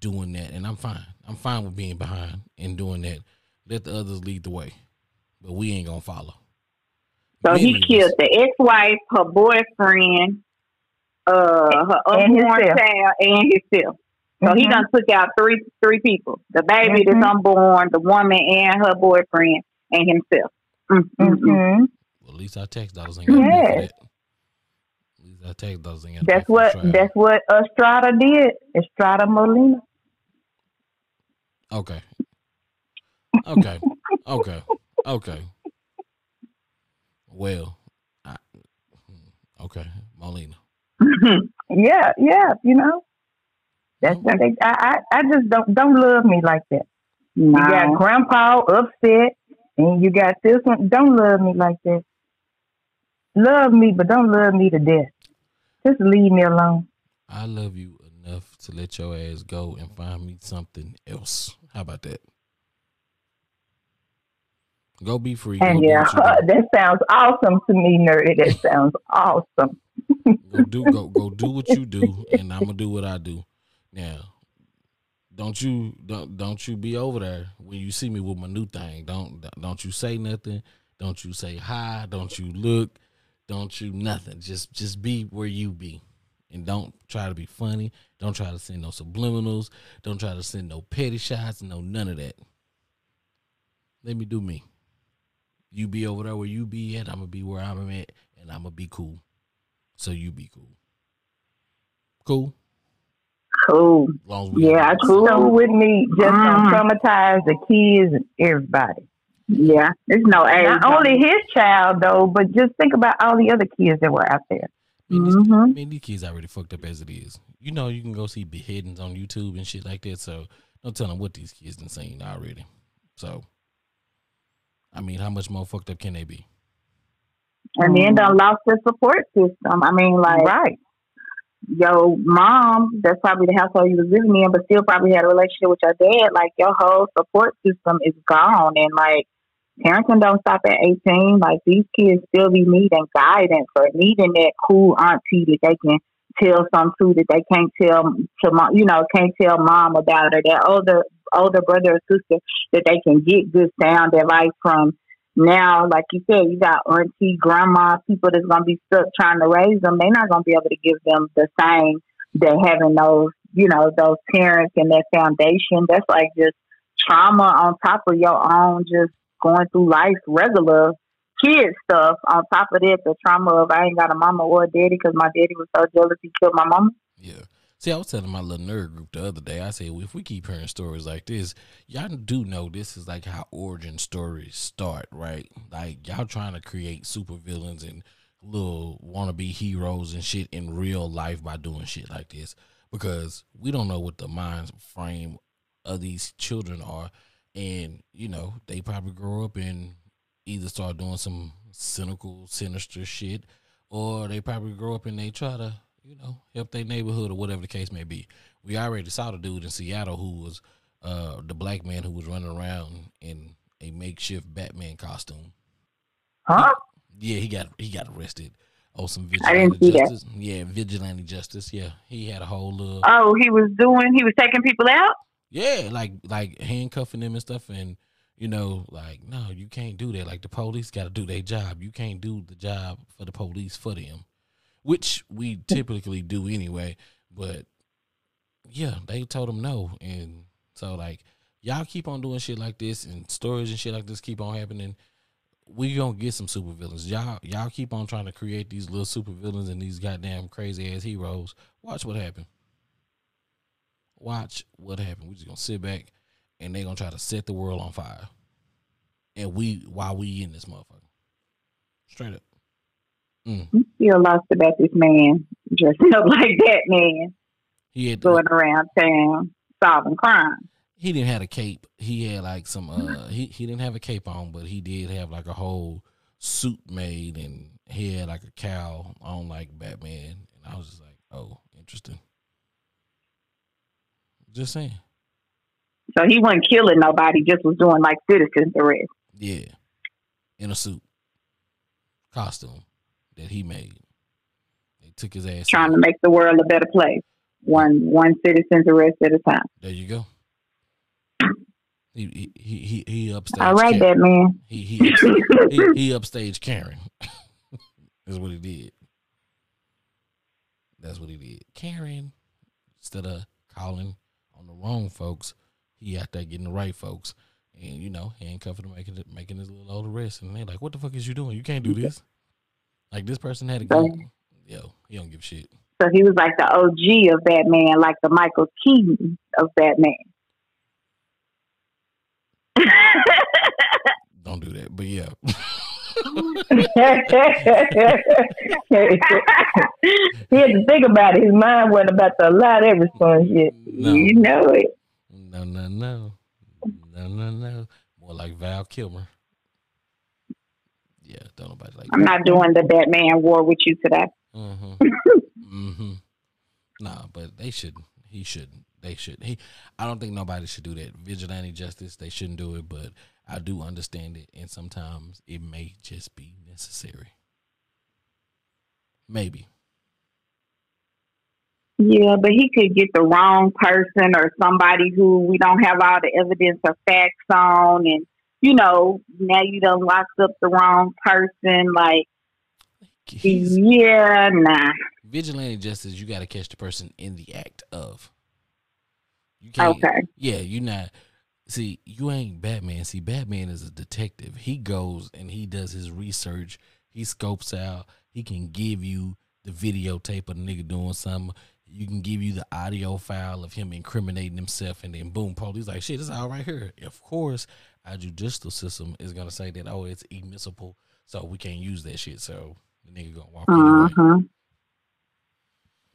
doing that, and I'm fine. I'm fine with being behind and doing that. let the others lead the way, but we ain't gonna follow. So he Many of killed us- the ex-wife, her boyfriend, uh, her And unborn himself. child, and himself. So he Mhm. done took out three three people: the baby Mhm. that's unborn, the woman, and her boyfriend, and himself. Mm, mm, mm. Mhm. Well, at least our tax dollars ain't got to Yes. that. At least our tax dollars ain't got to That's what that's what Estrada did. Estrada Molina. Okay. Okay. okay. Okay. Well, I, hmm, okay, Molina. <laughs> Yeah, yeah, you know. That's what they I, I I just don't don't love me like that. You got grandpa upset and you got this one. Don't love me like that. Love me, but don't love me to death. Just leave me alone. I love you enough to let your ass go and find me something else. How about that? Go be free. Go And yeah, <laughs> that sounds awesome to me, nerdy. That <laughs> sounds awesome. go do go go do what you do, and I'm gonna do what I do. Now, don't you don't don't you be over there when you see me with my new thing. Don't don't you say nothing. Don't you say hi. Don't you look. Don't you nothing. Just just be where you be, and don't try to be funny. Don't try to send no subliminals. Don't try to send no petty shots. No none of that. Let me do me. You be over there where you be at. I'm gonna be where I'm at, and I'm gonna be cool so you be cool. Cool. Cool. As long as we Yeah, Cool cool. with me, just Mm. don't traumatize the kids and everybody. Yeah, there's no age. Not only his child though, but just think about all the other kids that were out there. Man, these, Mhm. man, these kids already fucked up as it is. You know, you can go see beheadings on YouTube and shit like that. So don't tell them what these kids done seen already. So, I mean, how much more fucked up can they be? and then done lost their support system. I mean, like right. your mom, that's probably the household you was living in, but still probably had a relationship with your dad. Like your whole support system is gone, and like parenting don't stop at eighteen. Like these kids still be needing guidance or needing that cool auntie that they can tell some to that they can't tell to mom, you know, can't tell mom about or that older older brother or sister that they can get good sound advice from. Now, like you said, you got auntie, grandma, people that's gonna be stuck trying to raise them. They're not gonna be able to give them the same that having those, you know, those parents and that foundation. That's like just trauma on top of your own, just going through life, regular kid stuff. On top of that, the trauma of I ain't got a mama or a daddy because my daddy was so jealous he killed my mama. Yeah. See, I was telling my little nerd group the other day. I said, well, if we keep hearing stories like this, y'all do know this is like how origin stories start, right? Like y'all trying to create supervillains and little wannabe heroes and shit in real life by doing shit like this because we don't know what the mind frame of these children are, and you know they probably grow up and either start doing some cynical, sinister shit, or they probably grow up and they try to you know, help their neighborhood or whatever the case may be. We already saw the dude in Seattle who was uh the black man who was running around in a makeshift Batman costume. Huh? Yeah, he got he got arrested. Oh, some I didn't vigilante see that. justice. Yeah, vigilante justice. Yeah, he had a whole little Oh, he was doing, he was taking people out? Yeah, like like handcuffing them and stuff, and you know, like no, you can't do that. Like the police got to do their job. You can't do the job for the police for them, which we typically do anyway. But yeah, they told him no, and so like y'all keep on doing shit like this, and stories and shit like this keep on happening. We gonna get some supervillains. Y'all, y'all keep on trying to create these little supervillains and these goddamn crazy ass heroes. Watch what happen watch what happened. We're just gonna sit back and they're gonna try to set the world on fire. And we while we in this motherfucker. Straight up. Mm. I'm still lost about this man dressing up <laughs> like that man He had going around town solving crime. he didn't have a cape. He had like some uh he, he didn't have a cape on, but he did have like a whole suit made and he had like a cowl on like Batman. And I was just like, oh, interesting. Just saying. So he wasn't killing nobody, just was doing like citizens arrest. Yeah. In a suit. Costume that he made. They took his ass. trying out. to make the world a better place. One one citizen's arrest at a time. There you go. He he he he upstaged. All right, Karen. Batman. He he he, he upstaged Karen. <laughs> That's what he did. That's what he did. Karen, instead of calling on the wrong folks, he out there getting the right folks. And you know, handcuffing him, making making his little old arrest, and they're like, "What the fuck is you doing? You can't do this." Like this person had a gun. Yo, he don't give shit. So he was like the OG of Batman, like the Michael Keaton of Batman. Don't do that. But yeah, <laughs> he had to think about it. His mind wasn't about to allow that response yet. no, You know it. no, no, no, no, no, no. More like Val Kilmer. Yeah, don't nobody like. I'm not doing the Batman war with you today. Mm-hmm. mm-hmm. Nah, but they shouldn't. He shouldn't. They should. He. I don't think nobody should do that. Vigilante justice. They shouldn't do it. But I do understand it, and sometimes it may just be necessary. Maybe. Yeah, but he could get the wrong person or somebody who we don't have all the evidence or facts on, and you know, now you done locked up the wrong person. Like, He's, yeah, nah. vigilante justice. You got to catch the person in the act of. You can't. Okay. Yeah, you're not. See, you ain't Batman. See, Batman is a detective. He goes and he does his research. He scopes out. He can give you the videotape of the nigga doing something. You can give you the audio file of him incriminating himself, and then boom, police like shit. It's all right here. Of course, our judicial system is gonna say that oh, it's admissible, so we can't use that shit. So the nigga gonna walk Uh anyway. huh.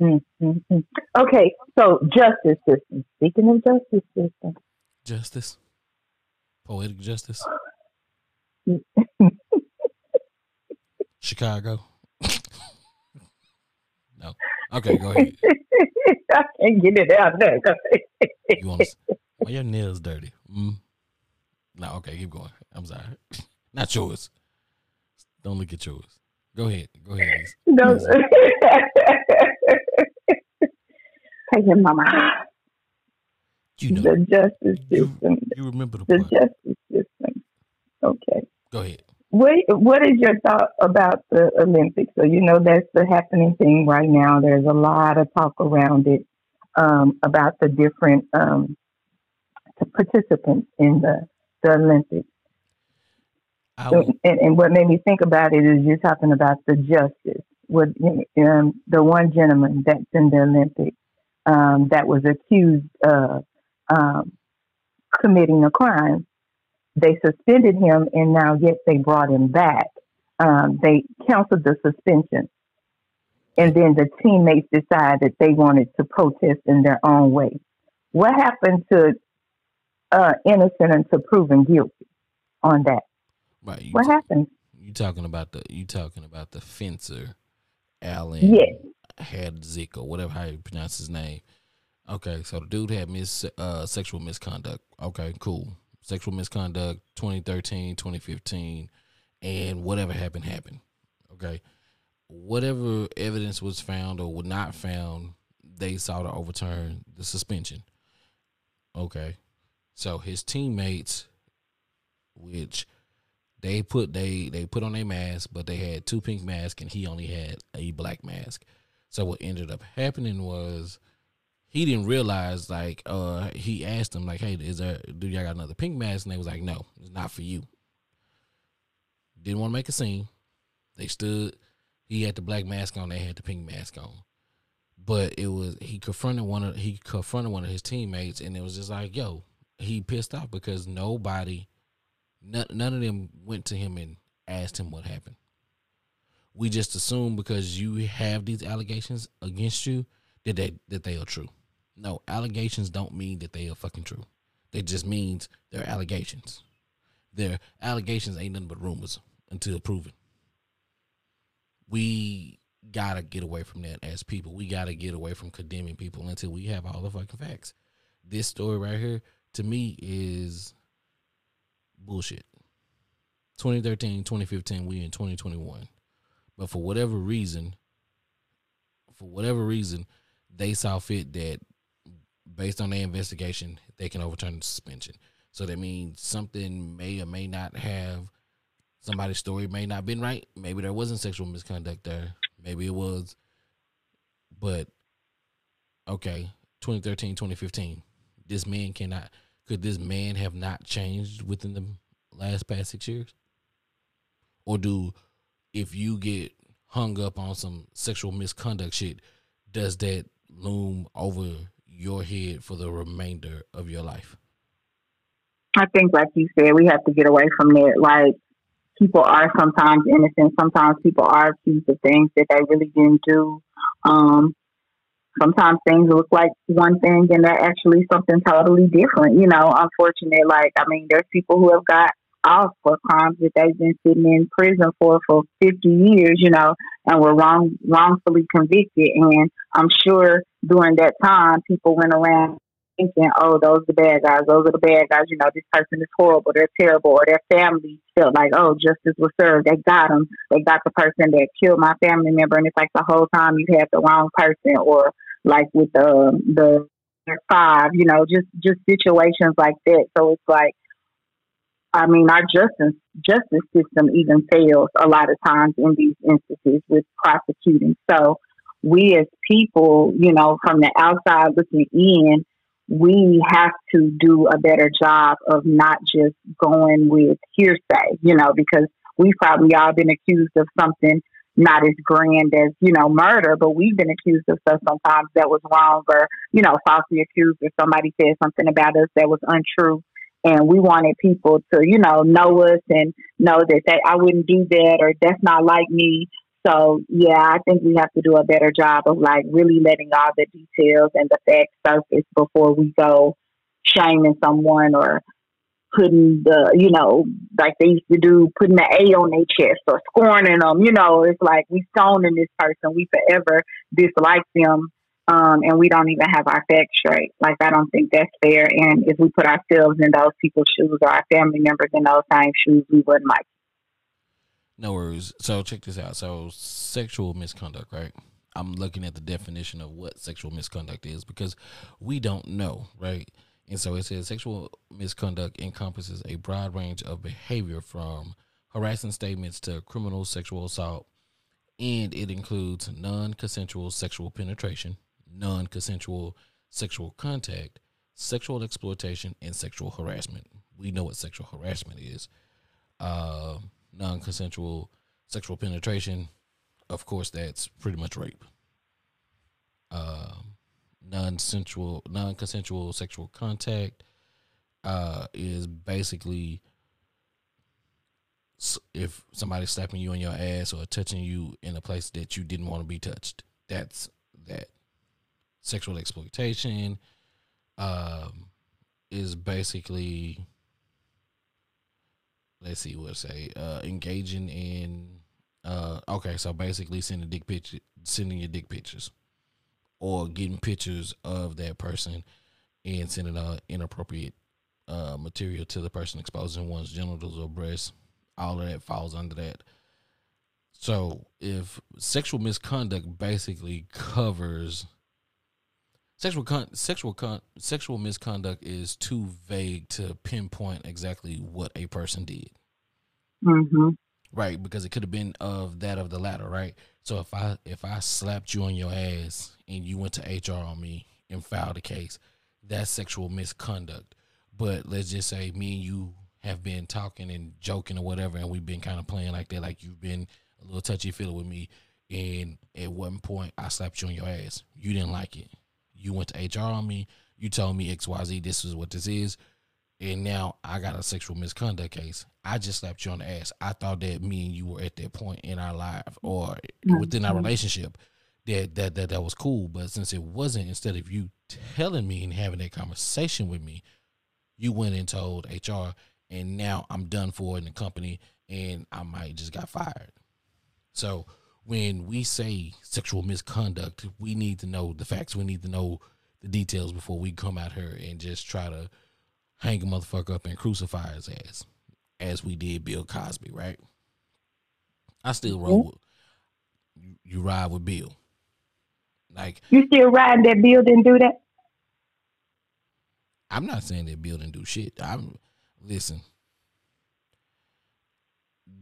Mm-hmm. Okay, so justice system. Speaking of justice system, Justice, poetic justice, <laughs> Chicago. <laughs> no. Okay, go ahead. <laughs> I can't get it out there. You want to? Why your nails dirty? Mm. No, okay, keep going. I'm sorry. Not yours. Don't look at yours. Go ahead. Go ahead. No. Take your mama. You know. the justice system. you remember the The part. justice system. Okay. Go ahead. What What is your thought about the Olympics? So you know that's the happening thing right now. There's a lot of talk around it um, about the different um, participants in the the Olympics. So, and, and what made me think about it is you're talking about the justice. With um, the one gentleman that's in the Olympics um, that was accused of um, committing a crime, they suspended him, and now yet they brought him back. Um, they canceled the suspension, and then the teammates decided that they wanted to protest in their own way. What happened to uh, innocent until proven guilty on that? right. What happened? you talking about the you talking about the fencer, Alen? Yes. Hadzic or whatever how you pronounce his name. Okay, so the dude had mis uh sexual misconduct. Okay, cool. Sexual misconduct 2013, 2015 and whatever happened happened. Okay. Whatever evidence was found or was not found, they sought to overturn the suspension. Okay. So his teammates which they put they they put on a mask, but they had two pink masks and he only had a black mask. So what ended up happening was he didn't realize like uh he asked them like, Hey, is there do y'all got another pink mask? And they was like, No, it's not for you. Didn't want to make a scene. They stood he had the black mask on, they had the pink mask on. But it was he confronted one of he confronted one of his teammates and it was just like, yo, he pissed off because nobody none, none of them went to him and asked him what happened. We just assume because you have these allegations against you that they that they are true. No, allegations don't mean that they are fucking true. They just means they're allegations. Their allegations ain't nothing but rumors until proven. We gotta get away from that as people. We gotta get away from condemning people until we have all the fucking facts. This story right here, to me, is bullshit. 2013, 2015, we in 2021. But for whatever reason, for whatever reason, they saw fit that based on their investigation, they can overturn the suspension. So that means something may or may not have somebody's story may not been right. Maybe there wasn't sexual misconduct there. Maybe it was. But okay, 2013, 2015. This man cannot could this man have not changed within the last past 6 years? Or do if you get hung up on some sexual misconduct shit, does that loom over your head for the remainder of your life? I think, like you said, we have to get away from that. Like, people are sometimes innocent. Sometimes people are accused of things that they really didn't do. Um, sometimes things look like one thing and they're actually something totally different. You know, unfortunate. Like, I mean, there's people who have got off for crimes that they've been sitting in prison for for 50 years, you know, and were wrong wrongfully convicted. And I'm sure during that time, people went around thinking, oh, those are the bad guys. Those are the bad guys. You know, this person is horrible. They're terrible. Or their family felt like, oh, justice was served. They got them. They got the person that killed my family member. And it's like the whole time you had the wrong person. Or like with the the five, you know, just just situations like that. So it's like I mean, our justice justice system even fails a lot of times in these instances with prosecuting. So we as people, you know, from the outside looking in, we have to do a better job of not just going with hearsay, you know, because we've probably all been accused of something not as grand as, you know, murder, but we've been accused of stuff sometimes that was wrong or, you know, falsely accused or somebody said something about us that was untrue and we wanted people to, you know, know us and know that they, I wouldn't do that or that's not like me. So yeah, I think we have to do a better job of like really letting all the details and the facts surface before we go shaming someone or putting the, you know, like they used to do, putting the A on their chest or scorning them. You know, it's like we stoning this person, we forever dislike them um, and we don't even have our facts straight. Like I don't think that's fair. And if we put ourselves in those people's shoes or our family members in those same shoes, we wouldn't like. No worries. So check this out. So sexual misconduct, right? I'm looking at the definition of what sexual misconduct is because we don't know, right? And so it says sexual misconduct encompasses a broad range of behavior from harassing statements to criminal sexual assault, and it includes non consensual sexual penetration, non consensual sexual contact, sexual exploitation, and sexual harassment. We know what sexual harassment is. Uh, non consensual sexual penetration, of course, that's pretty much rape. Uh, non-sensual, non-consensual sexual contact uh, is basically if somebody's slapping you on your ass or touching you in a place that you didn't want to be touched. That's that sexual exploitation um, is basically let's see what say uh, engaging in uh, okay so basically sending dick picture sending your dick pictures or getting pictures of that person and sending uh, inappropriate uh, material to the person exposing one's genitals or breasts all of that falls under that. So if sexual misconduct basically covers sexual con- sexual con- sexual misconduct is too vague to pinpoint exactly what a person did. Mm-hmm. Right, because it could have been of that of the latter, right? So if I if I slapped you on your ass and you went to HR on me and filed a case, that's sexual misconduct. But let's just say me and you have been talking and joking or whatever, and we've been kind of playing like that, like you've been a little touchy feely with me, and at one point I slapped you on your ass. You didn't like it you went to HR on me, you told me XYZ, this is what this is, and now I got a sexual misconduct case. I just slapped you on the ass. I thought that me and you were at that point in our life or mm-hmm. within our relationship that, that that that was cool. But since it wasn't, instead of you telling me and having that conversation with me, you went and told HR, and now I'm done for in the company, and I might just got fired. So when we say sexual misconduct, we need to know the facts. We need to know the details before we come out here and just try to hang a motherfucker up and crucify his ass, as we did Bill Cosby, right? I still roll. Mm-hmm. With, you, you ride with Bill. Like you still ride that Bill didn't do that. I'm not saying that Bill didn't do shit. I'm listen.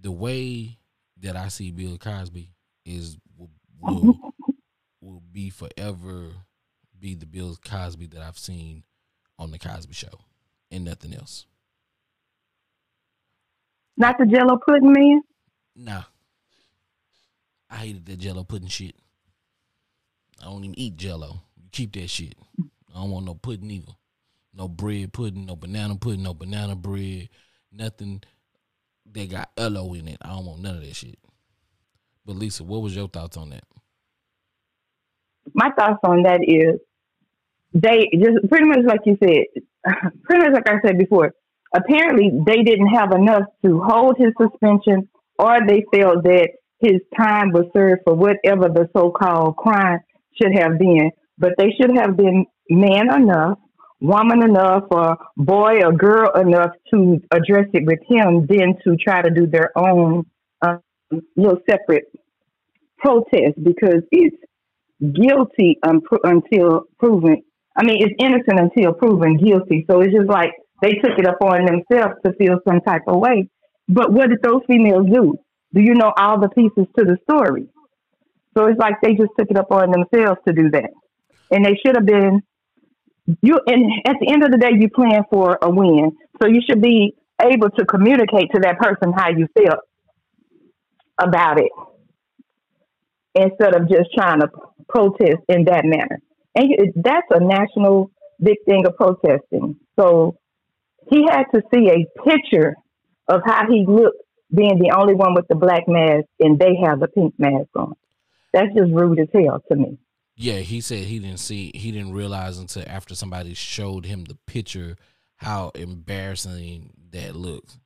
The way that I see Bill Cosby is will, <laughs> will, will be forever be the Bill Cosby that I've seen on the Cosby Show, and nothing else. Not the Jello pudding man. Nah, I hated that Jello pudding shit. I don't even eat Jello. You keep that shit. I don't want no pudding either. No bread pudding, no banana pudding, no banana bread, nothing that got Ello in it. I don't want none of that shit. But Lisa, what was your thoughts on that? My thoughts on that is they just pretty much like you said, <laughs> pretty much like I said before. Apparently, they didn't have enough to hold his suspension, or they felt that his time was served for whatever the so-called crime should have been. But they should have been man enough, woman enough, or boy or girl enough to address it with him, than to try to do their own uh, little separate protest because it's guilty until proven. I mean, it's innocent until proven guilty. So it's just like they took it upon themselves to feel some type of way. But what did those females do? Do you know all the pieces to the story? So it's like they just took it upon themselves to do that. And they should have been you and at the end of the day you plan for a win. So you should be able to communicate to that person how you feel about it instead of just trying to protest in that manner. And that's a national big thing of protesting. So he had to see a picture of how he looked being the only one with the black mask and they have the pink mask on. That's just rude as hell to me. Yeah, he said he didn't see, he didn't realize until after somebody showed him the picture how embarrassing that looked.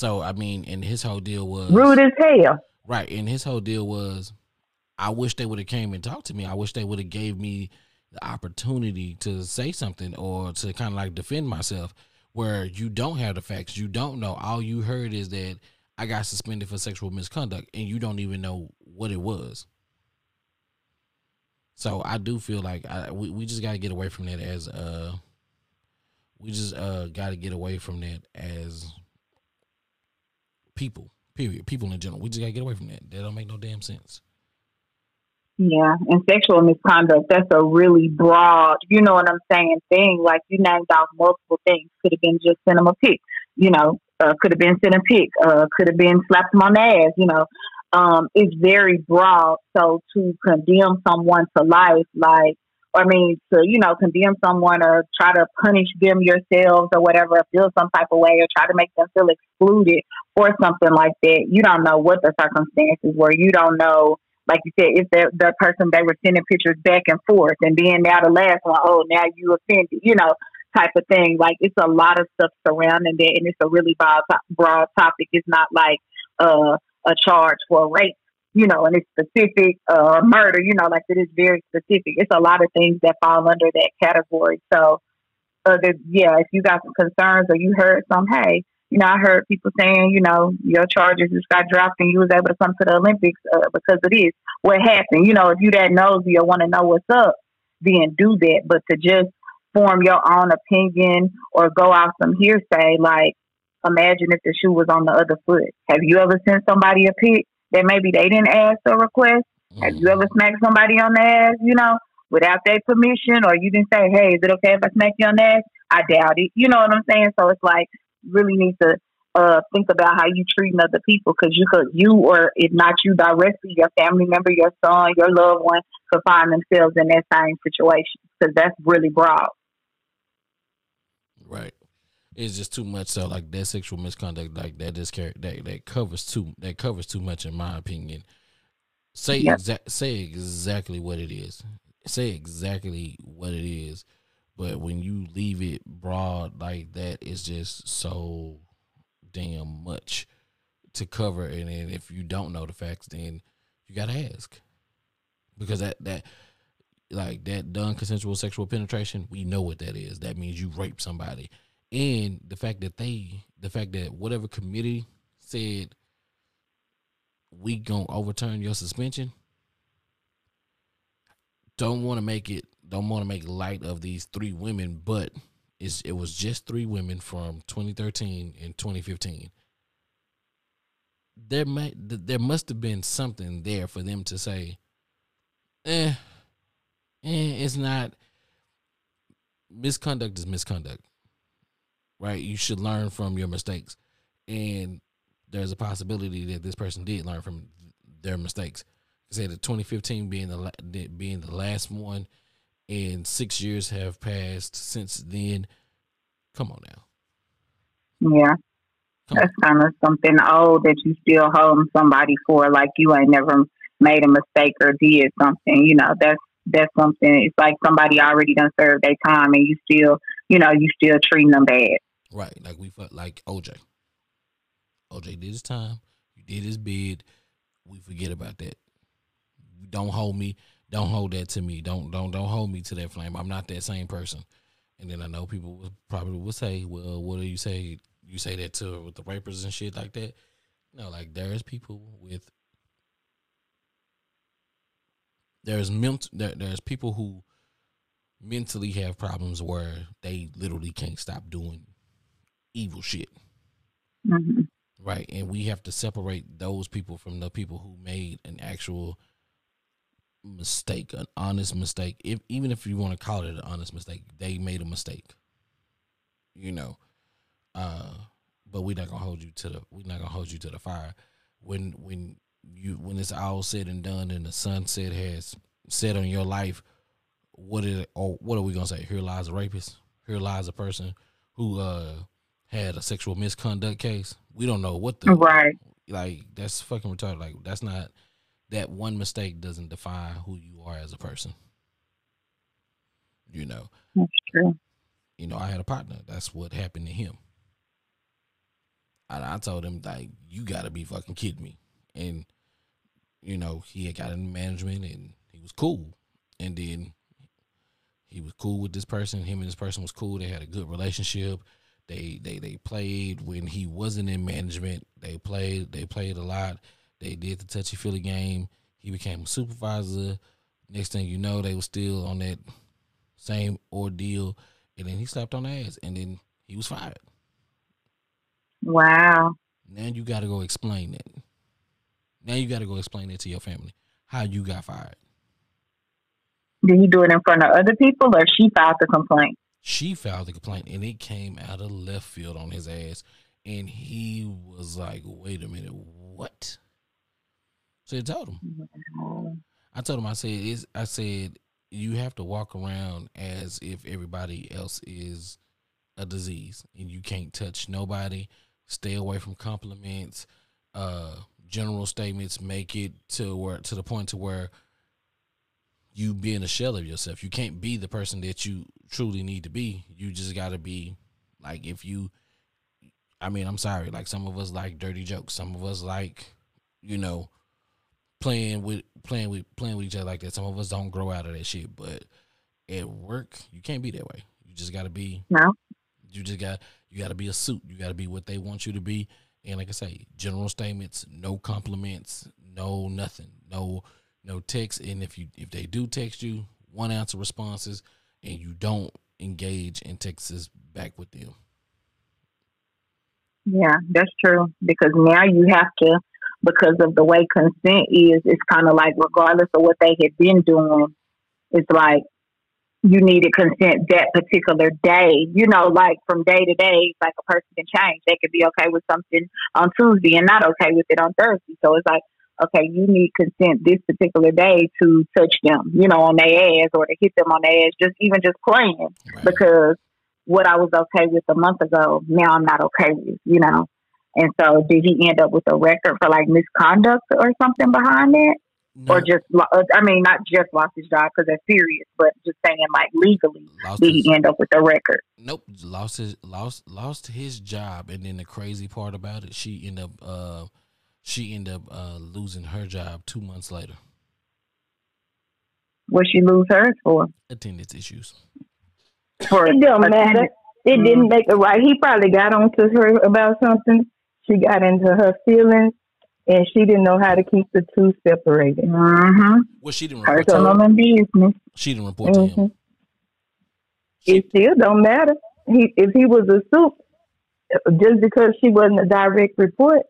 So I mean, and his whole deal was rude as hell. Right, and his whole deal was, I wish they would have came and talked to me. I wish they would have gave me the opportunity to say something or to kind of like defend myself. Where you don't have the facts, you don't know. All you heard is that I got suspended for sexual misconduct, and you don't even know what it was. So I do feel like I, we we just got to get away from that as uh we just uh got to get away from that as people. Period. People in general. We just got to get away from that. That don't make no damn sense. Yeah, and sexual misconduct, that's a really broad, you know what I'm saying, thing. Like you named off multiple things. Could have been just send them a pic, you know, uh, could have been send a pic, uh, could have been slapped them on the ass, you know. Um, it's very broad. So to condemn someone to life, like, I mean, to, you know, condemn someone or try to punish them yourselves or whatever, feel some type of way or try to make them feel excluded or something like that. You don't know what the circumstances were. You don't know like you said, if the the person they were sending pictures back and forth, and then now the last one, oh, now you offended, you know, type of thing. Like it's a lot of stuff surrounding that, and it's a really broad broad topic. It's not like uh, a charge for rape, you know, and it's specific uh, murder, you know, like it is very specific. It's a lot of things that fall under that category. So, uh, yeah, if you got some concerns or you heard some, hey, you know, I heard people saying, you know, your charges just got dropped and you was able to come to the Olympics uh, because of this. What happened? You know, if you that nosy or want to know what's up, then do that. But to just form your own opinion or go off some hearsay, like imagine if the shoe was on the other foot. Have you ever sent somebody a pic that maybe they didn't ask or request? Mm-hmm. Have you ever smacked somebody on the ass, you know, without their permission or you didn't say, hey, is it okay if I smack you on the ass? I doubt it. You know what I'm saying? So it's like really need to uh, think about how you treating other people because you could you or if not you directly, your family member, your son, your loved one could find themselves in that same situation because that's really broad. Right. It's just too much. So like that sexual misconduct, like that just that that covers too that covers too much in my opinion. Say yep. exa- say exactly what it is. Say exactly what it is but when you leave it broad like that, it's just so damn much to cover. And then if you don't know the facts, then you gotta ask because that that like that done consensual sexual penetration, we know what that is. That means you rape somebody, and the fact that they, the fact that whatever committee said we gonna overturn your suspension, don't want to make it don't want to make light of these three women, but it's, it was just three women from 2013 and 2015. There may there must have been something there for them to say, eh, eh, it's not misconduct is misconduct, right? You should learn from your mistakes, and there's a possibility that this person did learn from their mistakes. Say the 2015 being the being the last one, and six years have passed since then. Come on now. Yeah. Come That's kind of something old that you still hold somebody for, like you ain't never made a mistake or did something. You know, that's that's something. It's like somebody already done served their time, and you still, you know, you still treating them bad. Right, like we felt like OJ. OJ did his time. You did his bid. We forget about that. Don't hold me. Don't hold that to me. Don't don't don't hold me to that flame. I'm not that same person. And then I know people probably will say, "Well, what do you say? You say that to with the rapers and shit like that?" No, like there's people with there's ment there, there's people who mentally have problems where they literally can't stop doing evil shit. hmm Right. And we have to separate those people from the people who made an actual mistake, an honest mistake. If even if you want to call it an honest mistake, they made a mistake. You know. Uh but we're not gonna hold you to the we're not gonna hold you to the fire. When when you when it's all said and done and the sunset has set on your life, what is or what are we gonna say? Here lies a rapist. Here lies a person who uh had a sexual misconduct case. We don't know what the Right. like that's fucking retarded. Like that's not that one mistake doesn't define who you are as a person. You know, That's true. you know, I had a partner. That's what happened to him. I, I told him like, you got to be fucking kidding me. And you know, he had got into management and he was cool. And then he was cool with this person. Him and this person was cool. They had a good relationship. They they they played when he wasn't in management. They played they played a lot. They did the touchy feely game. He became a supervisor. Next thing you know, they were still on that same ordeal. And then he slapped on the ass. And then he was fired. Wow. Now you got to go explain that. Now you got to go explain it to your family how you got fired. Did he do it in front of other people, or she filed the complaint? She filed the complaint and it came out of left field on his ass. And he was like, wait a minute, what? So I told him. I told him, I said, I said, you have to walk around as if everybody else is a disease and you can't touch nobody. Stay away from compliments, uh, general statements. Make it to where to the point to where you being a shell of yourself. You can't be the person that you truly need to be. You just got to be like if you. I mean, I'm sorry. Like some of us like dirty jokes. Some of us like, you know, playing with playing with playing with each other like that. Some of us don't grow out of that shit. But at work, you can't be that way. You just got to be. No. You just got you got to be a suit. You got to be what they want you to be. And like I say, general statements, no compliments, no nothing, no no text. And if you if they do text you, one answer responses, and you don't engage in texts back with them. Yeah, that's true. Because now you have to, because of the way consent is, it's kind of like regardless of what they had been doing, it's like you needed consent that particular day. You know, like from day to day, like a person can change. They could be okay with something on Tuesday and not okay with it on Thursday. So it's like, okay, you need consent this particular day to touch them, you know, on their ass or to hit them on their ass, just even just playing Right. because what I was okay with a month ago, now I'm not okay with, you know. And so, did he end up with a record for like misconduct or something behind it, No, or just? uh, I mean, not just lost his job because that's serious, but just saying like legally, lost did his, he end up with a record? nope, lost his lost lost his job, and then the crazy part about it, she ended up uh she ended up uh losing her job two months later. What she lose hers for? Attendance issues. For It don't matter. attendance. It didn't make it right. He probably got onto her about something. She got into her feelings, and she didn't know how to keep the two separated. Mm-hmm. Well, she didn't report to Personal him. business. She didn't report to him. Mhm. it still don't matter. He, if he was a soup, just because she wasn't a direct report,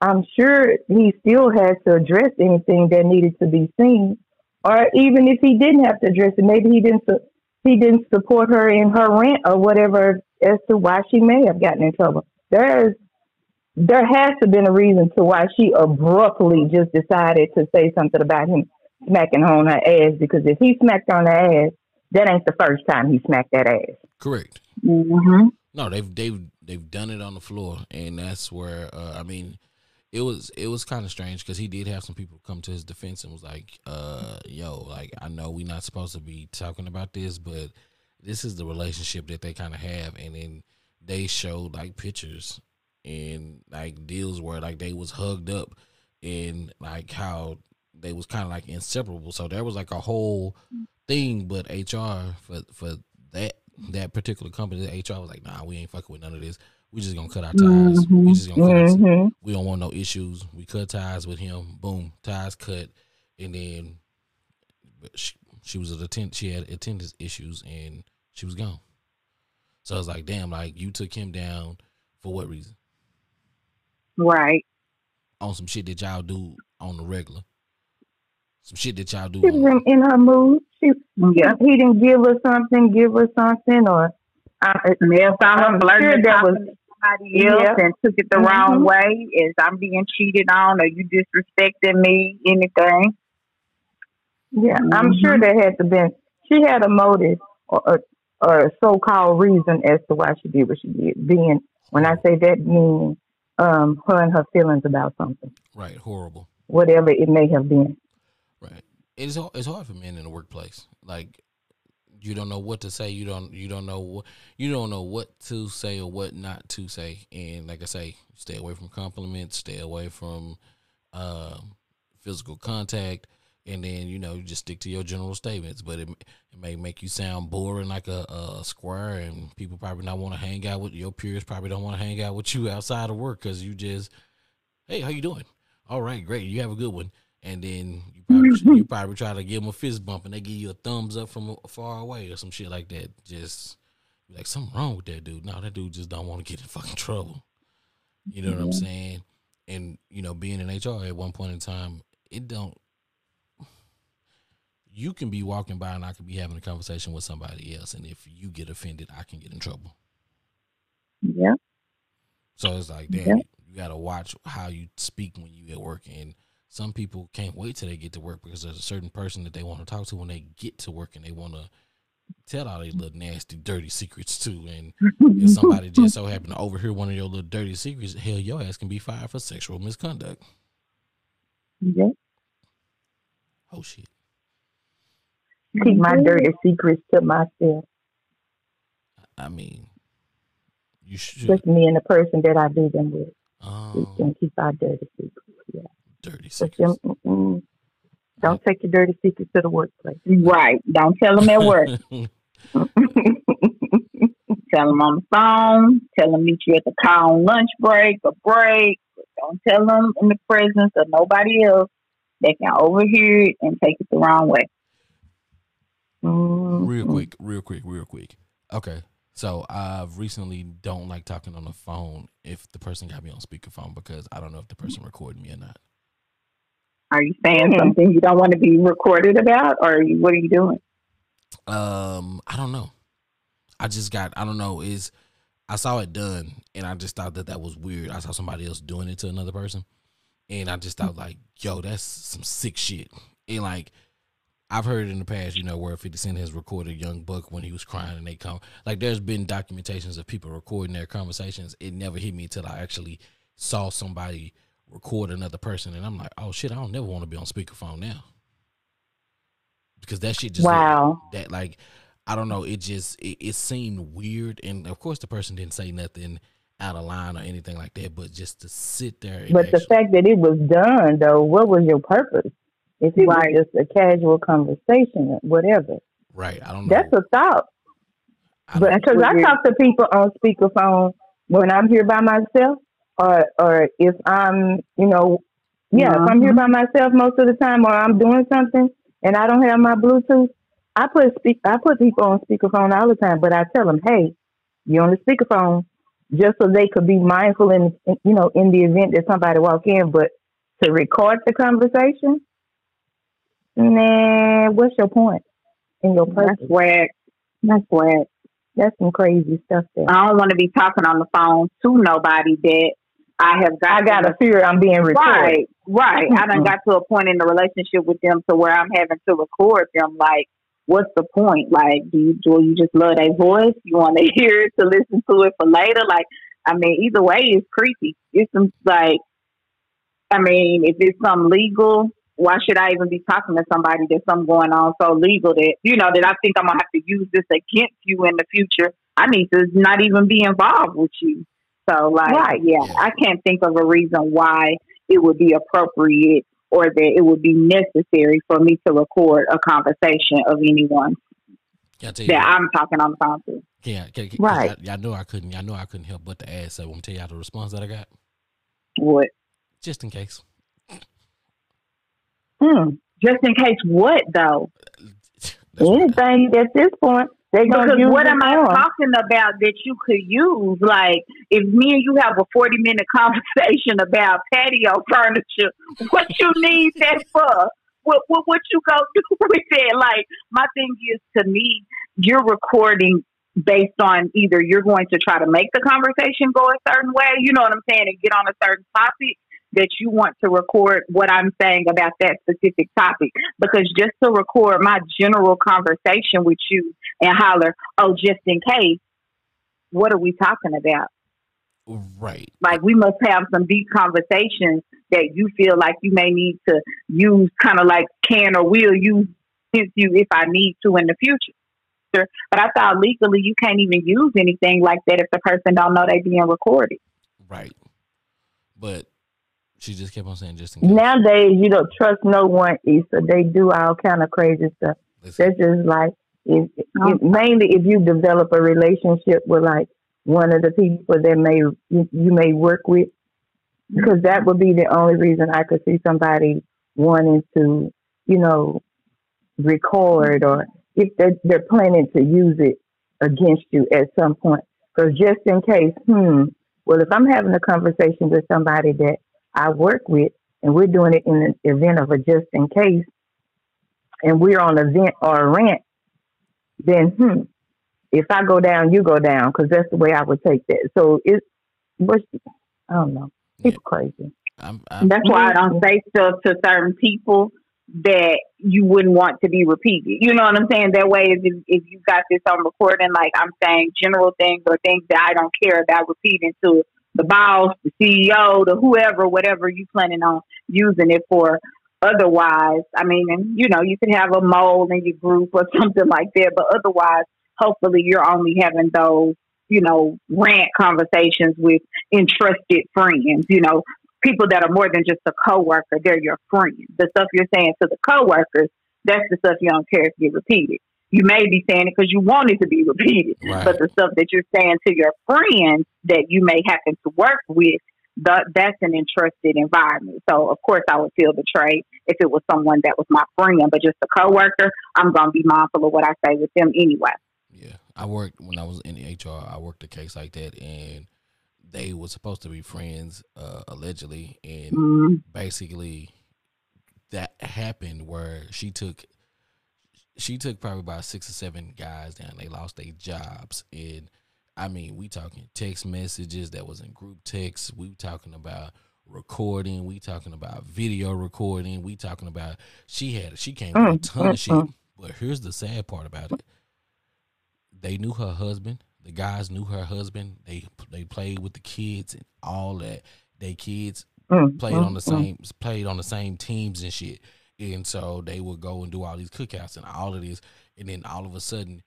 I'm sure he still had to address anything that needed to be seen. Or even if he didn't have to address it, maybe he didn't su- he didn't support her in her rent or whatever as to why she may have gotten in trouble. There is there has to have been a reason to why she abruptly just decided to say something about him smacking her on her ass because if he smacked her on her ass, that ain't the first time he smacked that ass. Correct. Mm-hmm. No, they've they've they've done it on the floor, and that's where uh, I mean, it was it was kind of strange because he did have some people come to his defense and was like, uh, "Yo, like I know we're not supposed to be talking about this, but this is the relationship that they kind of have," and then they showed like pictures and like deals where like they was hugged up and like how they was kind of like inseparable. So there was like a whole thing, but HR for for that that particular company, HR was like, "Nah, we ain't fucking with none of this. We just gonna cut our ties. We just gonna cut. Our, hmm we don't want no issues. We cut ties with him. Boom, ties cut, and then she, she was at attend. She had attendance issues, and she was gone. So I was like, damn, like you took him down for what reason? Right. On some shit that y'all do on the regular. Some shit that y'all do. She was in, in her mood. She Yeah. he didn't give her something, give her something, or I, May have found I'm her flirting sure that was somebody else yeah. and took it the Mhm. wrong way. Is I'm being cheated on or you disrespecting me, anything. Yeah, I'm Mhm. sure there had to been. She had a motive or a, or a so-called reason as to why she did what she did. Being when I say that, meaning um, her and her feelings about something, right, horrible. whatever it may have been. Right. It's it's hard for men in the workplace. Like you don't know what to say. You don't you don't know what you don't know what to say or what not to say. And like I say, stay away from compliments. Stay away from um, physical contact. And then you know you just stick to your general statements. But it, it may make you sound boring like a, a square, and people probably not want to hang out with your peers. Probably don't want to hang out with you outside of work because you just, hey, how you doing? All right, great. You have a good one and then you probably, <laughs> you probably try to give them a fist bump, and they give you a thumbs up from far away or some shit like that. Just like something wrong with that dude. No, that dude just don't want to get in fucking trouble. You know what I'm saying? And you know, being in HR at one point in time, it don't. You can be walking by, and I could be having a conversation with somebody else, and if you get offended, I can get in trouble. Yeah. So it's like, damn, Yeah. you, you got to watch how you speak when you at work. And some people can't wait till they get to work because there's a certain person that they want to talk to when they get to work and they want to tell all their little nasty, dirty secrets too. And if somebody just so happen to overhear one of your little dirty secrets, hell, your ass can be fired for sexual misconduct. Yeah. Oh shit. Keep my dirty secrets to myself. I mean, you should. Just me and the person that I do them with. We Um, can keep our dirty secrets. Yeah. Dirty secrets. don't take your dirty secrets to the workplace. Right. Don't tell them at work. <laughs> <laughs> tell them on the phone. Tell them meet you at the car on lunch break or break. Don't tell them in the presence of nobody else. They can overhear it and take it the wrong way. Mm-mm. real quick, real quick, real quick. Okay. So I've recently don't like talking on the phone if the person got me on speakerphone because I don't know if the person recorded me or not. Are you saying Mhm. something you don't want to be recorded about, or you, what are you doing? Um, I don't know. I just got I don't know is I saw it done and I just thought that that was weird. I saw somebody else doing it to another person, and I just thought like, yo, that's some sick shit. And like, I've heard in the past, you know, where Fifty Cent has recorded Young Buck when he was crying, and they come like, there's been documentations of people recording their conversations. It never hit me until I actually saw somebody record another person, and I'm like, oh shit, I don't never want to be on speakerphone now because that shit just Wow. that like I don't know, it just it, it seemed weird and of course the person didn't say nothing out of line or anything like that, but just to sit there and But the fact that it was done, though, what was your purpose? If it Right. was just a casual conversation, or whatever, right, I don't know. that's a thought. I But because I talk to people on speakerphone when I'm here by myself, or or if I'm, you know, yeah, if I'm here by mm-hmm. myself most of the time, or I'm doing something and I don't have my Bluetooth, I put speak. I put people on speakerphone all the time, but I tell them, "Hey, you're on the speakerphone," just so they could be mindful in, in you know in the event that somebody walk in. But to record the conversation, nah, what's your point in your purpose? That's whack. That's whack. That's some crazy stuff there. I don't want to be talking on the phone to nobody that I have got. I got a fear I'm being recorded. Right, right. I done got to a point in the relationship with them to where I'm having to record them. Like, what's the point? Like, do you do you just love their voice? You want to <laughs> hear it to listen to it for later? Like, I mean, either way, it's creepy. It's some like, I mean, if it's some legal, why should I even be talking to somebody that's something going on so legal that you know that I think I'm gonna have to use this against you in the future? I need to not even be involved with you. So, like, Right. yeah, I can't think of a reason why it would be appropriate or that it would be necessary for me to record a conversation of anyone that I'm talking on the phone to. Yeah, Right. I, y'all know I couldn't. Y'all know I couldn't help but to ask. So I'm gonna tell y'all the response that I got, What? just in case. Hmm. Just in case, what though? That's what- Anything at this point, they Because what am I talking about that you could use? Like, if me and you have a 40 minute <laughs> conversation about patio furniture, what you <laughs> need that for? What, what, what you go do <laughs> with that? Like, my thing is to me, you're recording based on either you're going to try to make the conversation go a certain way, you know what I'm saying, and get on a certain topic that you want to record what I'm saying about that specific topic. Because just to record my general conversation with you and holler, oh, just in case, what are we talking about? right. Like, we must have some deep conversations that you feel like you may need to use, kind of like can or will use against you if I need to in the future. But I thought legally you can't even use anything like that if the person don't know they're being recorded. Right. But she just kept on saying just in case. Nowadays, you don't trust no one, Issa. They do all kind of crazy stuff. Listen, That's just like if, if mainly if you develop a relationship with like one of the people that may you, you may work with, because that would be the only reason I could see somebody wanting to, you know, record or if they're, they're planning to use it against you at some point. Because just in case, hmm, well, if I'm having a conversation with somebody that I work with and we're doing it in the event of a just in case, and we're on a vent or a rant, then hmm, if I go down, you go down, because that's the way I would take that. So it's, what's, I don't know, people crazy. I'm, I'm, That's why I don't say stuff to certain people that you wouldn't want to be repeated. You know what I'm saying? That way, if, if you got this on recording, like I'm saying general things or things that I don't care about repeating to the boss, the CEO, the whoever, whatever you're planning on using it for. Otherwise, I mean, and you know, you could have a mole in your group or <laughs> something like that, but otherwise, hopefully you're only having those, you know, rant conversations with entrusted friends, you know, people that are more than just a coworker, they're your friends. The stuff you're saying to the coworkers, that's the stuff you don't care if you repeat it. You may be saying it because you want it to be repeated, Right. but the stuff that you're saying to your friends that you may happen to work with, the, that's an entrusted environment. So of course I would feel betrayed if it was someone that was my friend, but just a coworker, I'm gonna be mindful of what I say with them anyway. Yeah, I worked when I was in HR. I worked a case like that, and they were supposed to be friends, uh, allegedly, and Mm, basically that happened where she took she took probably about six or seven guys down. They lost their jobs, and I mean, we talking text messages that was in group texts. We talking about recording. We talking about video recording. We talking about she had she came with a Mm, ton of mm, shit. mm. But here's the sad part about it: they knew her husband. The guys knew her husband. They they played with the kids and all that. They kids Mm, played mm, on the mm. same played on the same teams and shit. And so they would go and do all these cookouts and all of this, and then all of a sudden,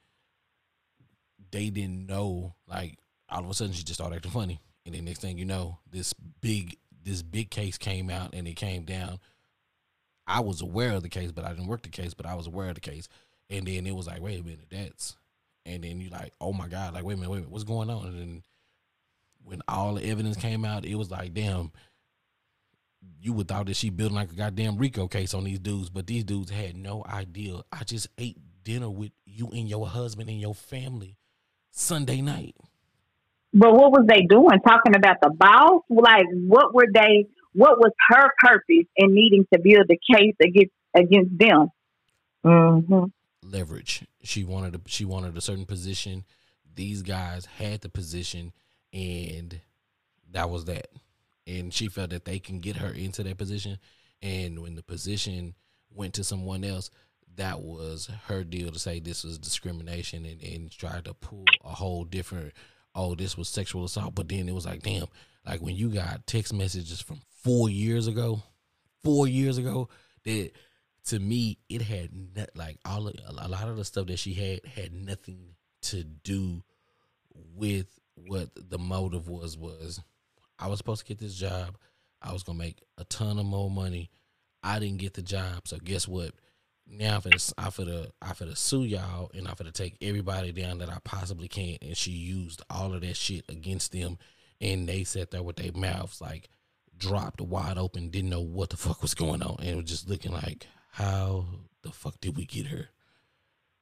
they didn't know. Like all of a sudden, she just started acting funny, and then next thing you know, this big this big case came out and it came down. I was aware of the case, but I didn't work the case, but I was aware of the case, and then it was like, wait a minute, that's, and then you like, oh my god, like wait a minute, wait a minute, what's going on? And then when all the evidence came out, it was like, damn, you would thought that she building like a goddamn Rico case on these dudes, but these dudes had no idea. I just ate dinner with you and your husband and your family Sunday night. But what was they doing? Talking about the boss? Like, what were they? What was her purpose in needing to build a case against against them? Mm-hmm. Leverage. She wanted a, she wanted a certain position. These guys had the position, and that was that. And she felt that they can get her into that position. And when the position went to someone else, that was her deal to say this was discrimination and, and try to pull a whole different oh this was sexual assault but then it was like damn like when you got text messages from four years ago four years ago that to me it had like all of, a lot of the stuff that she had had nothing to do with what the motive was was I was supposed to get this job I was gonna make a ton of more money I didn't get the job so guess what now I'm finna, I finna, I finna sue y'all and I finna take everybody down that I possibly can. And she used all of that shit against them. And they sat there with their mouths like dropped wide open, didn't know what the fuck was going on. And it was just looking like, how the fuck did we get her?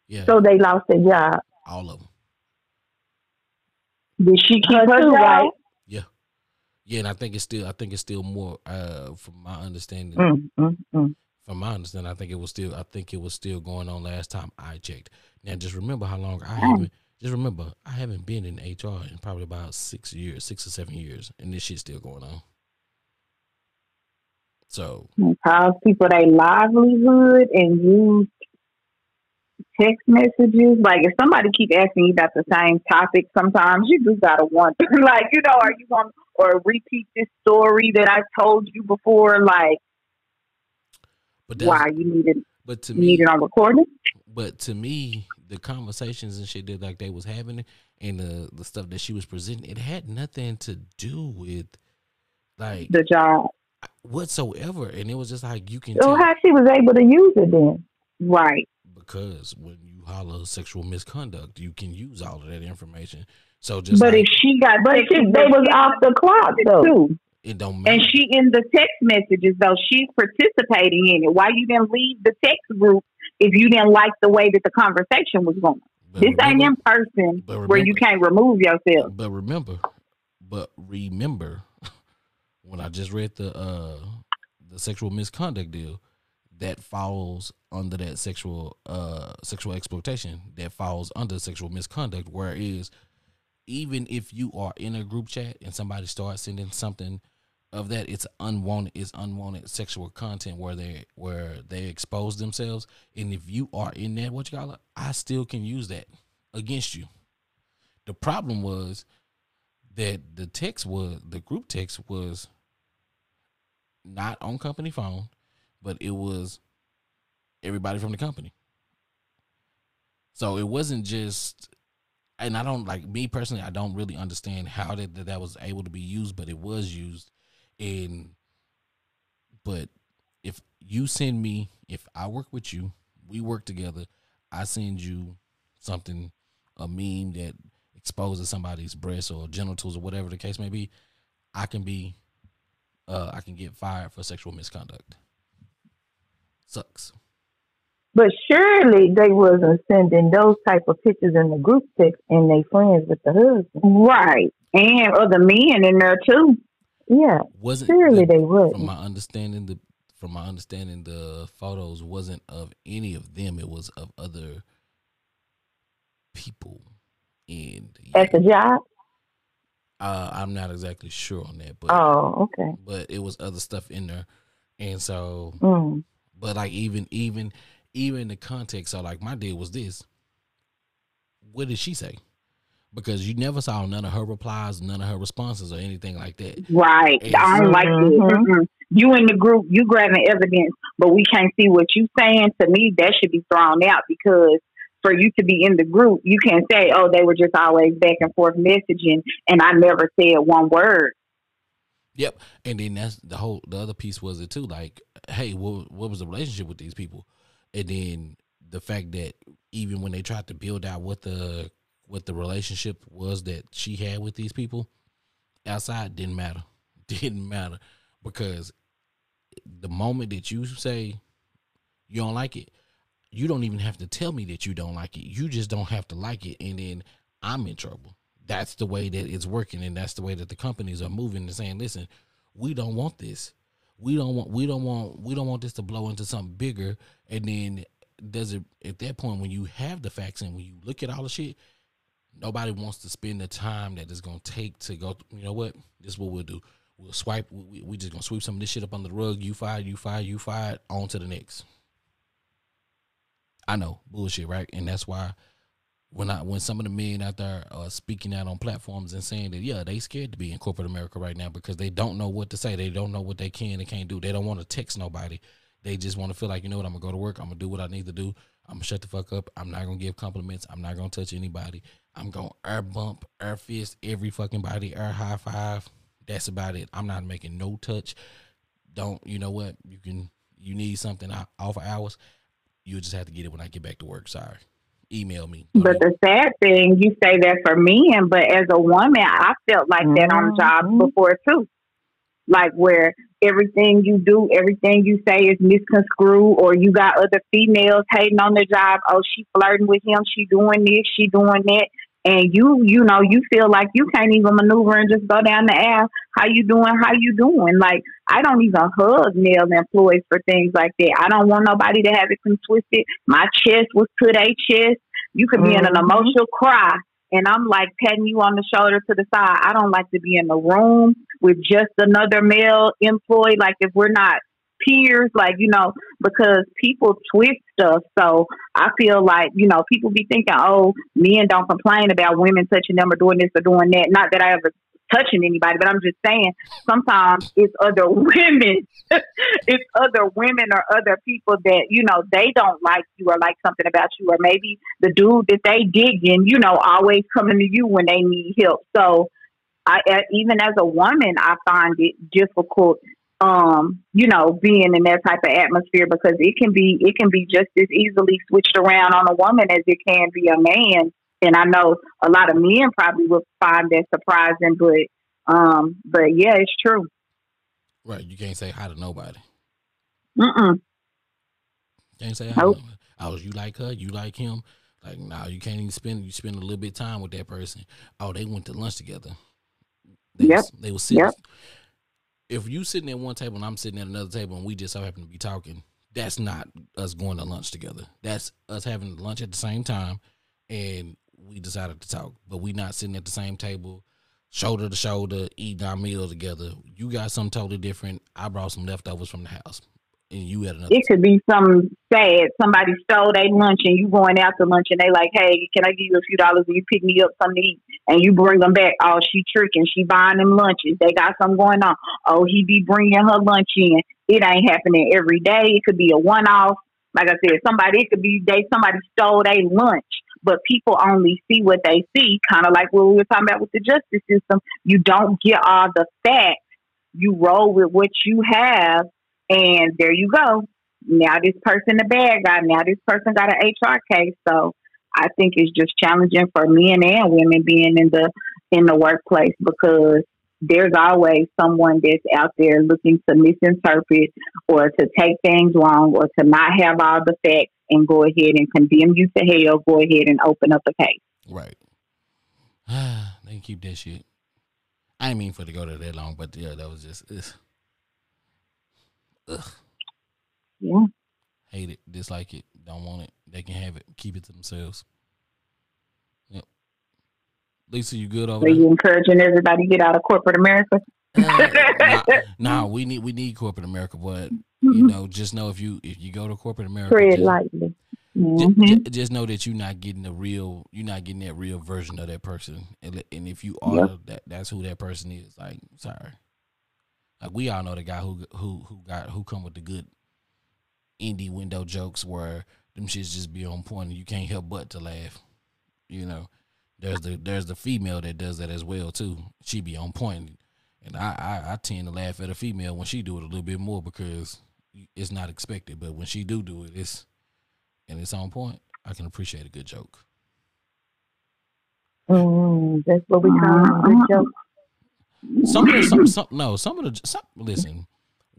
Yeah. So they lost their job. All of them. Did she keep her, job? Right? Yeah. And I think it's still I think it's still more uh from my understanding. Mm, mm, mm from my understanding, I think it was still I think it was still going on last time I checked. Now just remember how long I haven't just remember I haven't been in HR in probably about six years, six or seven years, and this shit's still going on. So cause people their livelihood and use text messages. Like if somebody keep asking you about the same topic, sometimes you just gotta wonder, <laughs> like you know, are you going or repeat this story that I told you before? Like but why you needed but to me, need on recording. But to me, the conversations and shit that like they was having and the the stuff that she was presenting, it had nothing to do with like the job whatsoever. And it was just like you can. So tell, how she was able to use it then? Right. Because when you holler sexual misconduct, you can use all of that information. So just but like, if she got, but she, they was off the clock though. Too. It don't matter. And she in the text messages though, she's participating in it. Why you didn't leave the text group if you didn't like the way that the conversation was going? But this remember, ain't in person remember, where you can't remove yourself. But remember, but remember <laughs> when I just read the uh the sexual misconduct deal, that falls under that sexual uh sexual exploitation that falls under sexual misconduct whereas even if you are in a group chat and somebody starts sending something of that it's unwanted it's unwanted sexual content where they where they expose themselves. And if you are in that what you call it i still can use that against you. The problem was that the text was the group text was not on company phone but it was everybody from the company. So it wasn't just and I don't like me personally. I don't really understand how that that was able to be used, but it was used. And but if you send me, if I work with you, we work together. I send you something, a meme that exposes somebody's breasts or genitals or whatever the case may be. I can be, uh, I can get fired for sexual misconduct. Sucks. But surely they wasn't sending those type of pictures in the group text and they friends with the husband. Right. And other men in there too. Yeah. Wasn't surely the, they would. From my understanding the from my understanding the photos wasn't of any of them, it was of other people and yeah. at the job. Uh, I'm not exactly sure on that, but oh, okay. But it was other stuff in there, and so, mm. but like even even even the context of like my deal was this. What did she say? Because you never saw none of her replies, none of her responses, or anything like that. Right. And I don't like this. Mm-hmm. You in the group, you grabbing evidence, but we can't see what you saying. To me, that should be thrown out because for you to be in the group, you can't say, "Oh, they were just always back and forth messaging," and I never said one word. Yep, and then that's the whole. The other piece was it too. Like, hey, what what was the relationship with these people? And then the fact that even when they tried to build out what the what the relationship was that she had with these people outside didn't matter <laughs> didn't matter because the moment that you say you don't like it you don't even have to tell me that you don't like it. You just don't have to like it, and then I'm in trouble. That's the way that it's working, and that's the way that the companies are moving and saying, "Listen, we don't want this. We don't want. We don't want. We don't want this to blow into something bigger." And then does it at that point when you have the facts and when you look at all the shit, nobody wants to spend the time that it's gonna take to go. You know what? This is what we'll do. We'll swipe. We, we just gonna sweep some of this shit up under the rug. You fired. You fired. You fired. On to the next. I know bullshit, right? And that's why when I when some of the men out there are speaking out on platforms and saying that yeah they scared to be in corporate America right now because they don't know what to say, they don't know what they can and can't do. They don't want to text nobody. They just want to feel like you know what I'm gonna go to work. I'm gonna do what I need to do. I'm gonna shut the fuck up. I'm not gonna give compliments. I'm not gonna touch anybody. I'm gonna air bump, air fist every fucking body, air high five. That's about it. I'm not making no touch. Don't you know what you can? You need something off hours You'll just have to get it when I get back to work. Sorry. Email me. But the sad thing, you say that for men, but as a woman, I felt like mm-hmm. that on jobs mm-hmm. before too. Like where everything you do, everything you say is misconstrued, or you got other females hating on the job. Oh, she flirting with him. She doing this. She doing that and you you know you feel like you can't even maneuver and just go down the aisle. How you doing? How you doing? Like i don't even hug male employees for things like that. I don't want nobody to have it twisted. My chest was to their chest. You could be mm-hmm. in an mm-hmm. emotional cry and i'm like patting you on the shoulder to the side. I don't like to be in the room with just another male employee. Like if we're not peers, like, you know, because people twist stuff. So I feel like, you know, people be thinking, oh, men don't complain about women touching them or doing this or doing that. Not that I ever touching anybody, but I'm just saying sometimes it's other <laughs> women, it's other women or other people that, you know, they don't like you or like something about you, or maybe the dude that they digging, you know, always coming to you when they need help. So I, even as a woman, I find it difficult um, you know, being in that type of atmosphere because it can be it can be just as easily switched around on a woman as it can be a man. And I know a lot of men probably would find that surprising, but um, but yeah, it's true. Right, you can't say hi to nobody. Mm. Can't say hi. Nope. Oh, you like her? You like him? Like, no, nah, you can't even spend. You spend a little bit of time with that person. Oh, they went to lunch together. They yep. Was, they were sitting. Yep if you sitting at one table and I'm sitting at another table and we just so happen to be talking, that's not us going to lunch together. That's us having lunch at the same time and we decided to talk. But we not sitting at the same table, shoulder to shoulder, eating our meal together. You got something totally different. I brought some leftovers from the house and you had another. It could be some sad. Somebody stole their lunch and you going out to lunch and they like, hey, can I give you a few dollars and you pick me up something to eat and you bring them back. Oh, she tricking. She buying them lunches. They got something going on. Oh, he be bringing her lunch in. It ain't happening every day. It could be a one off. Like I said, somebody it could be they somebody stole their lunch but people only see what they see, kind of like what we were talking about with the justice system. You don't get all the facts. You roll with what you have, and there you go. Now this person the bad guy. Now this person got an HR case. So I think it's just challenging for men and women being in the in the workplace because there's always someone that's out there looking to misinterpret or to take things wrong or to not have all the facts and go ahead and condemn you to hell. Go ahead and open up a case. Right. <sighs> they keep that shit. I didn't mean for it to go to that long, but yeah, that was just. Ugh. Ugh. Yeah. Hate it, dislike it, don't want it. They can have it. Keep it to themselves. Yep. Lisa, you good over Are you encouraging everybody to get out of corporate America? <laughs> nah, nah, we need we need corporate America, but you mm-hmm. know, just know if you if you go to corporate America, tread lightly. Mm-hmm. Just, just, know that you're not getting the real, you're not getting that real version of that person, and, and if you are, yep. that that's who that person is. Like, sorry, like we all know the guy who who who got who come with the good indie window jokes where them shits just be on point and you can't help but to laugh. You know, there's the there's the female that does that as well too. She be on point, and I, I I tend to laugh at a female when she do it a little bit more because it's not expected. But when she do do it, it's and it's on point. I can appreciate a good joke. Mm, that's what we call a good joke. Some of the some, some no some of the some listen,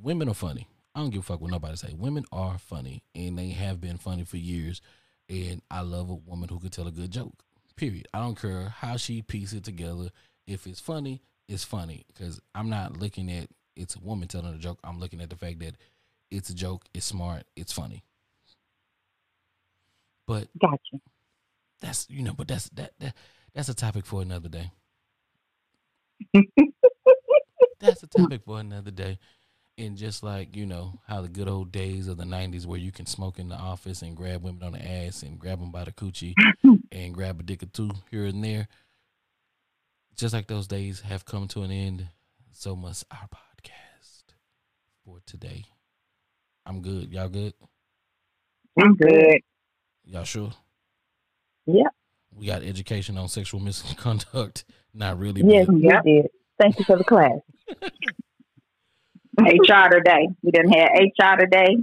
women are funny. I don't give a fuck what nobody say. Women are funny, and they have been funny for years. And I love a woman who can tell a good joke. Period. I don't care how she piece it together. If it's funny, it's funny. Because I'm not looking at it's a woman telling a joke. I'm looking at the fact that it's a joke. It's smart. It's funny. But Gotcha. that's you know, but that's that, that that's a topic for another day. <laughs> that's a topic for another day. And just like, you know, how the good old days of the 90s where you can smoke in the office and grab women on the ass and grab them by the coochie <laughs> and grab a dick or two here and there. Just like those days have come to an end, so must our podcast for today. I'm good. Y'all good? I'm good. Y'all sure? Yep. We got education on sexual misconduct. <laughs> Not really. Yes, but you Yep. did. Thank you for the class. HR today. We didn't have HR today.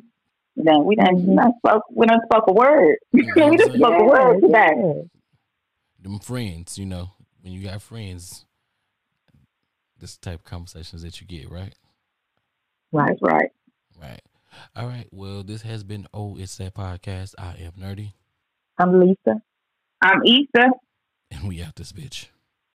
Then we done, we done mm-hmm. spoke. We done spoke a word. You know what I'm we done saying? spoke a word today. Yes. them friends, you know, when you got friends, this type of conversations that you get, right? That's right. Right. All right. Well, this has been Oh It's That Podcast. I am Nerdy, I'm Lisa. I'm Issa. and we out this bitch.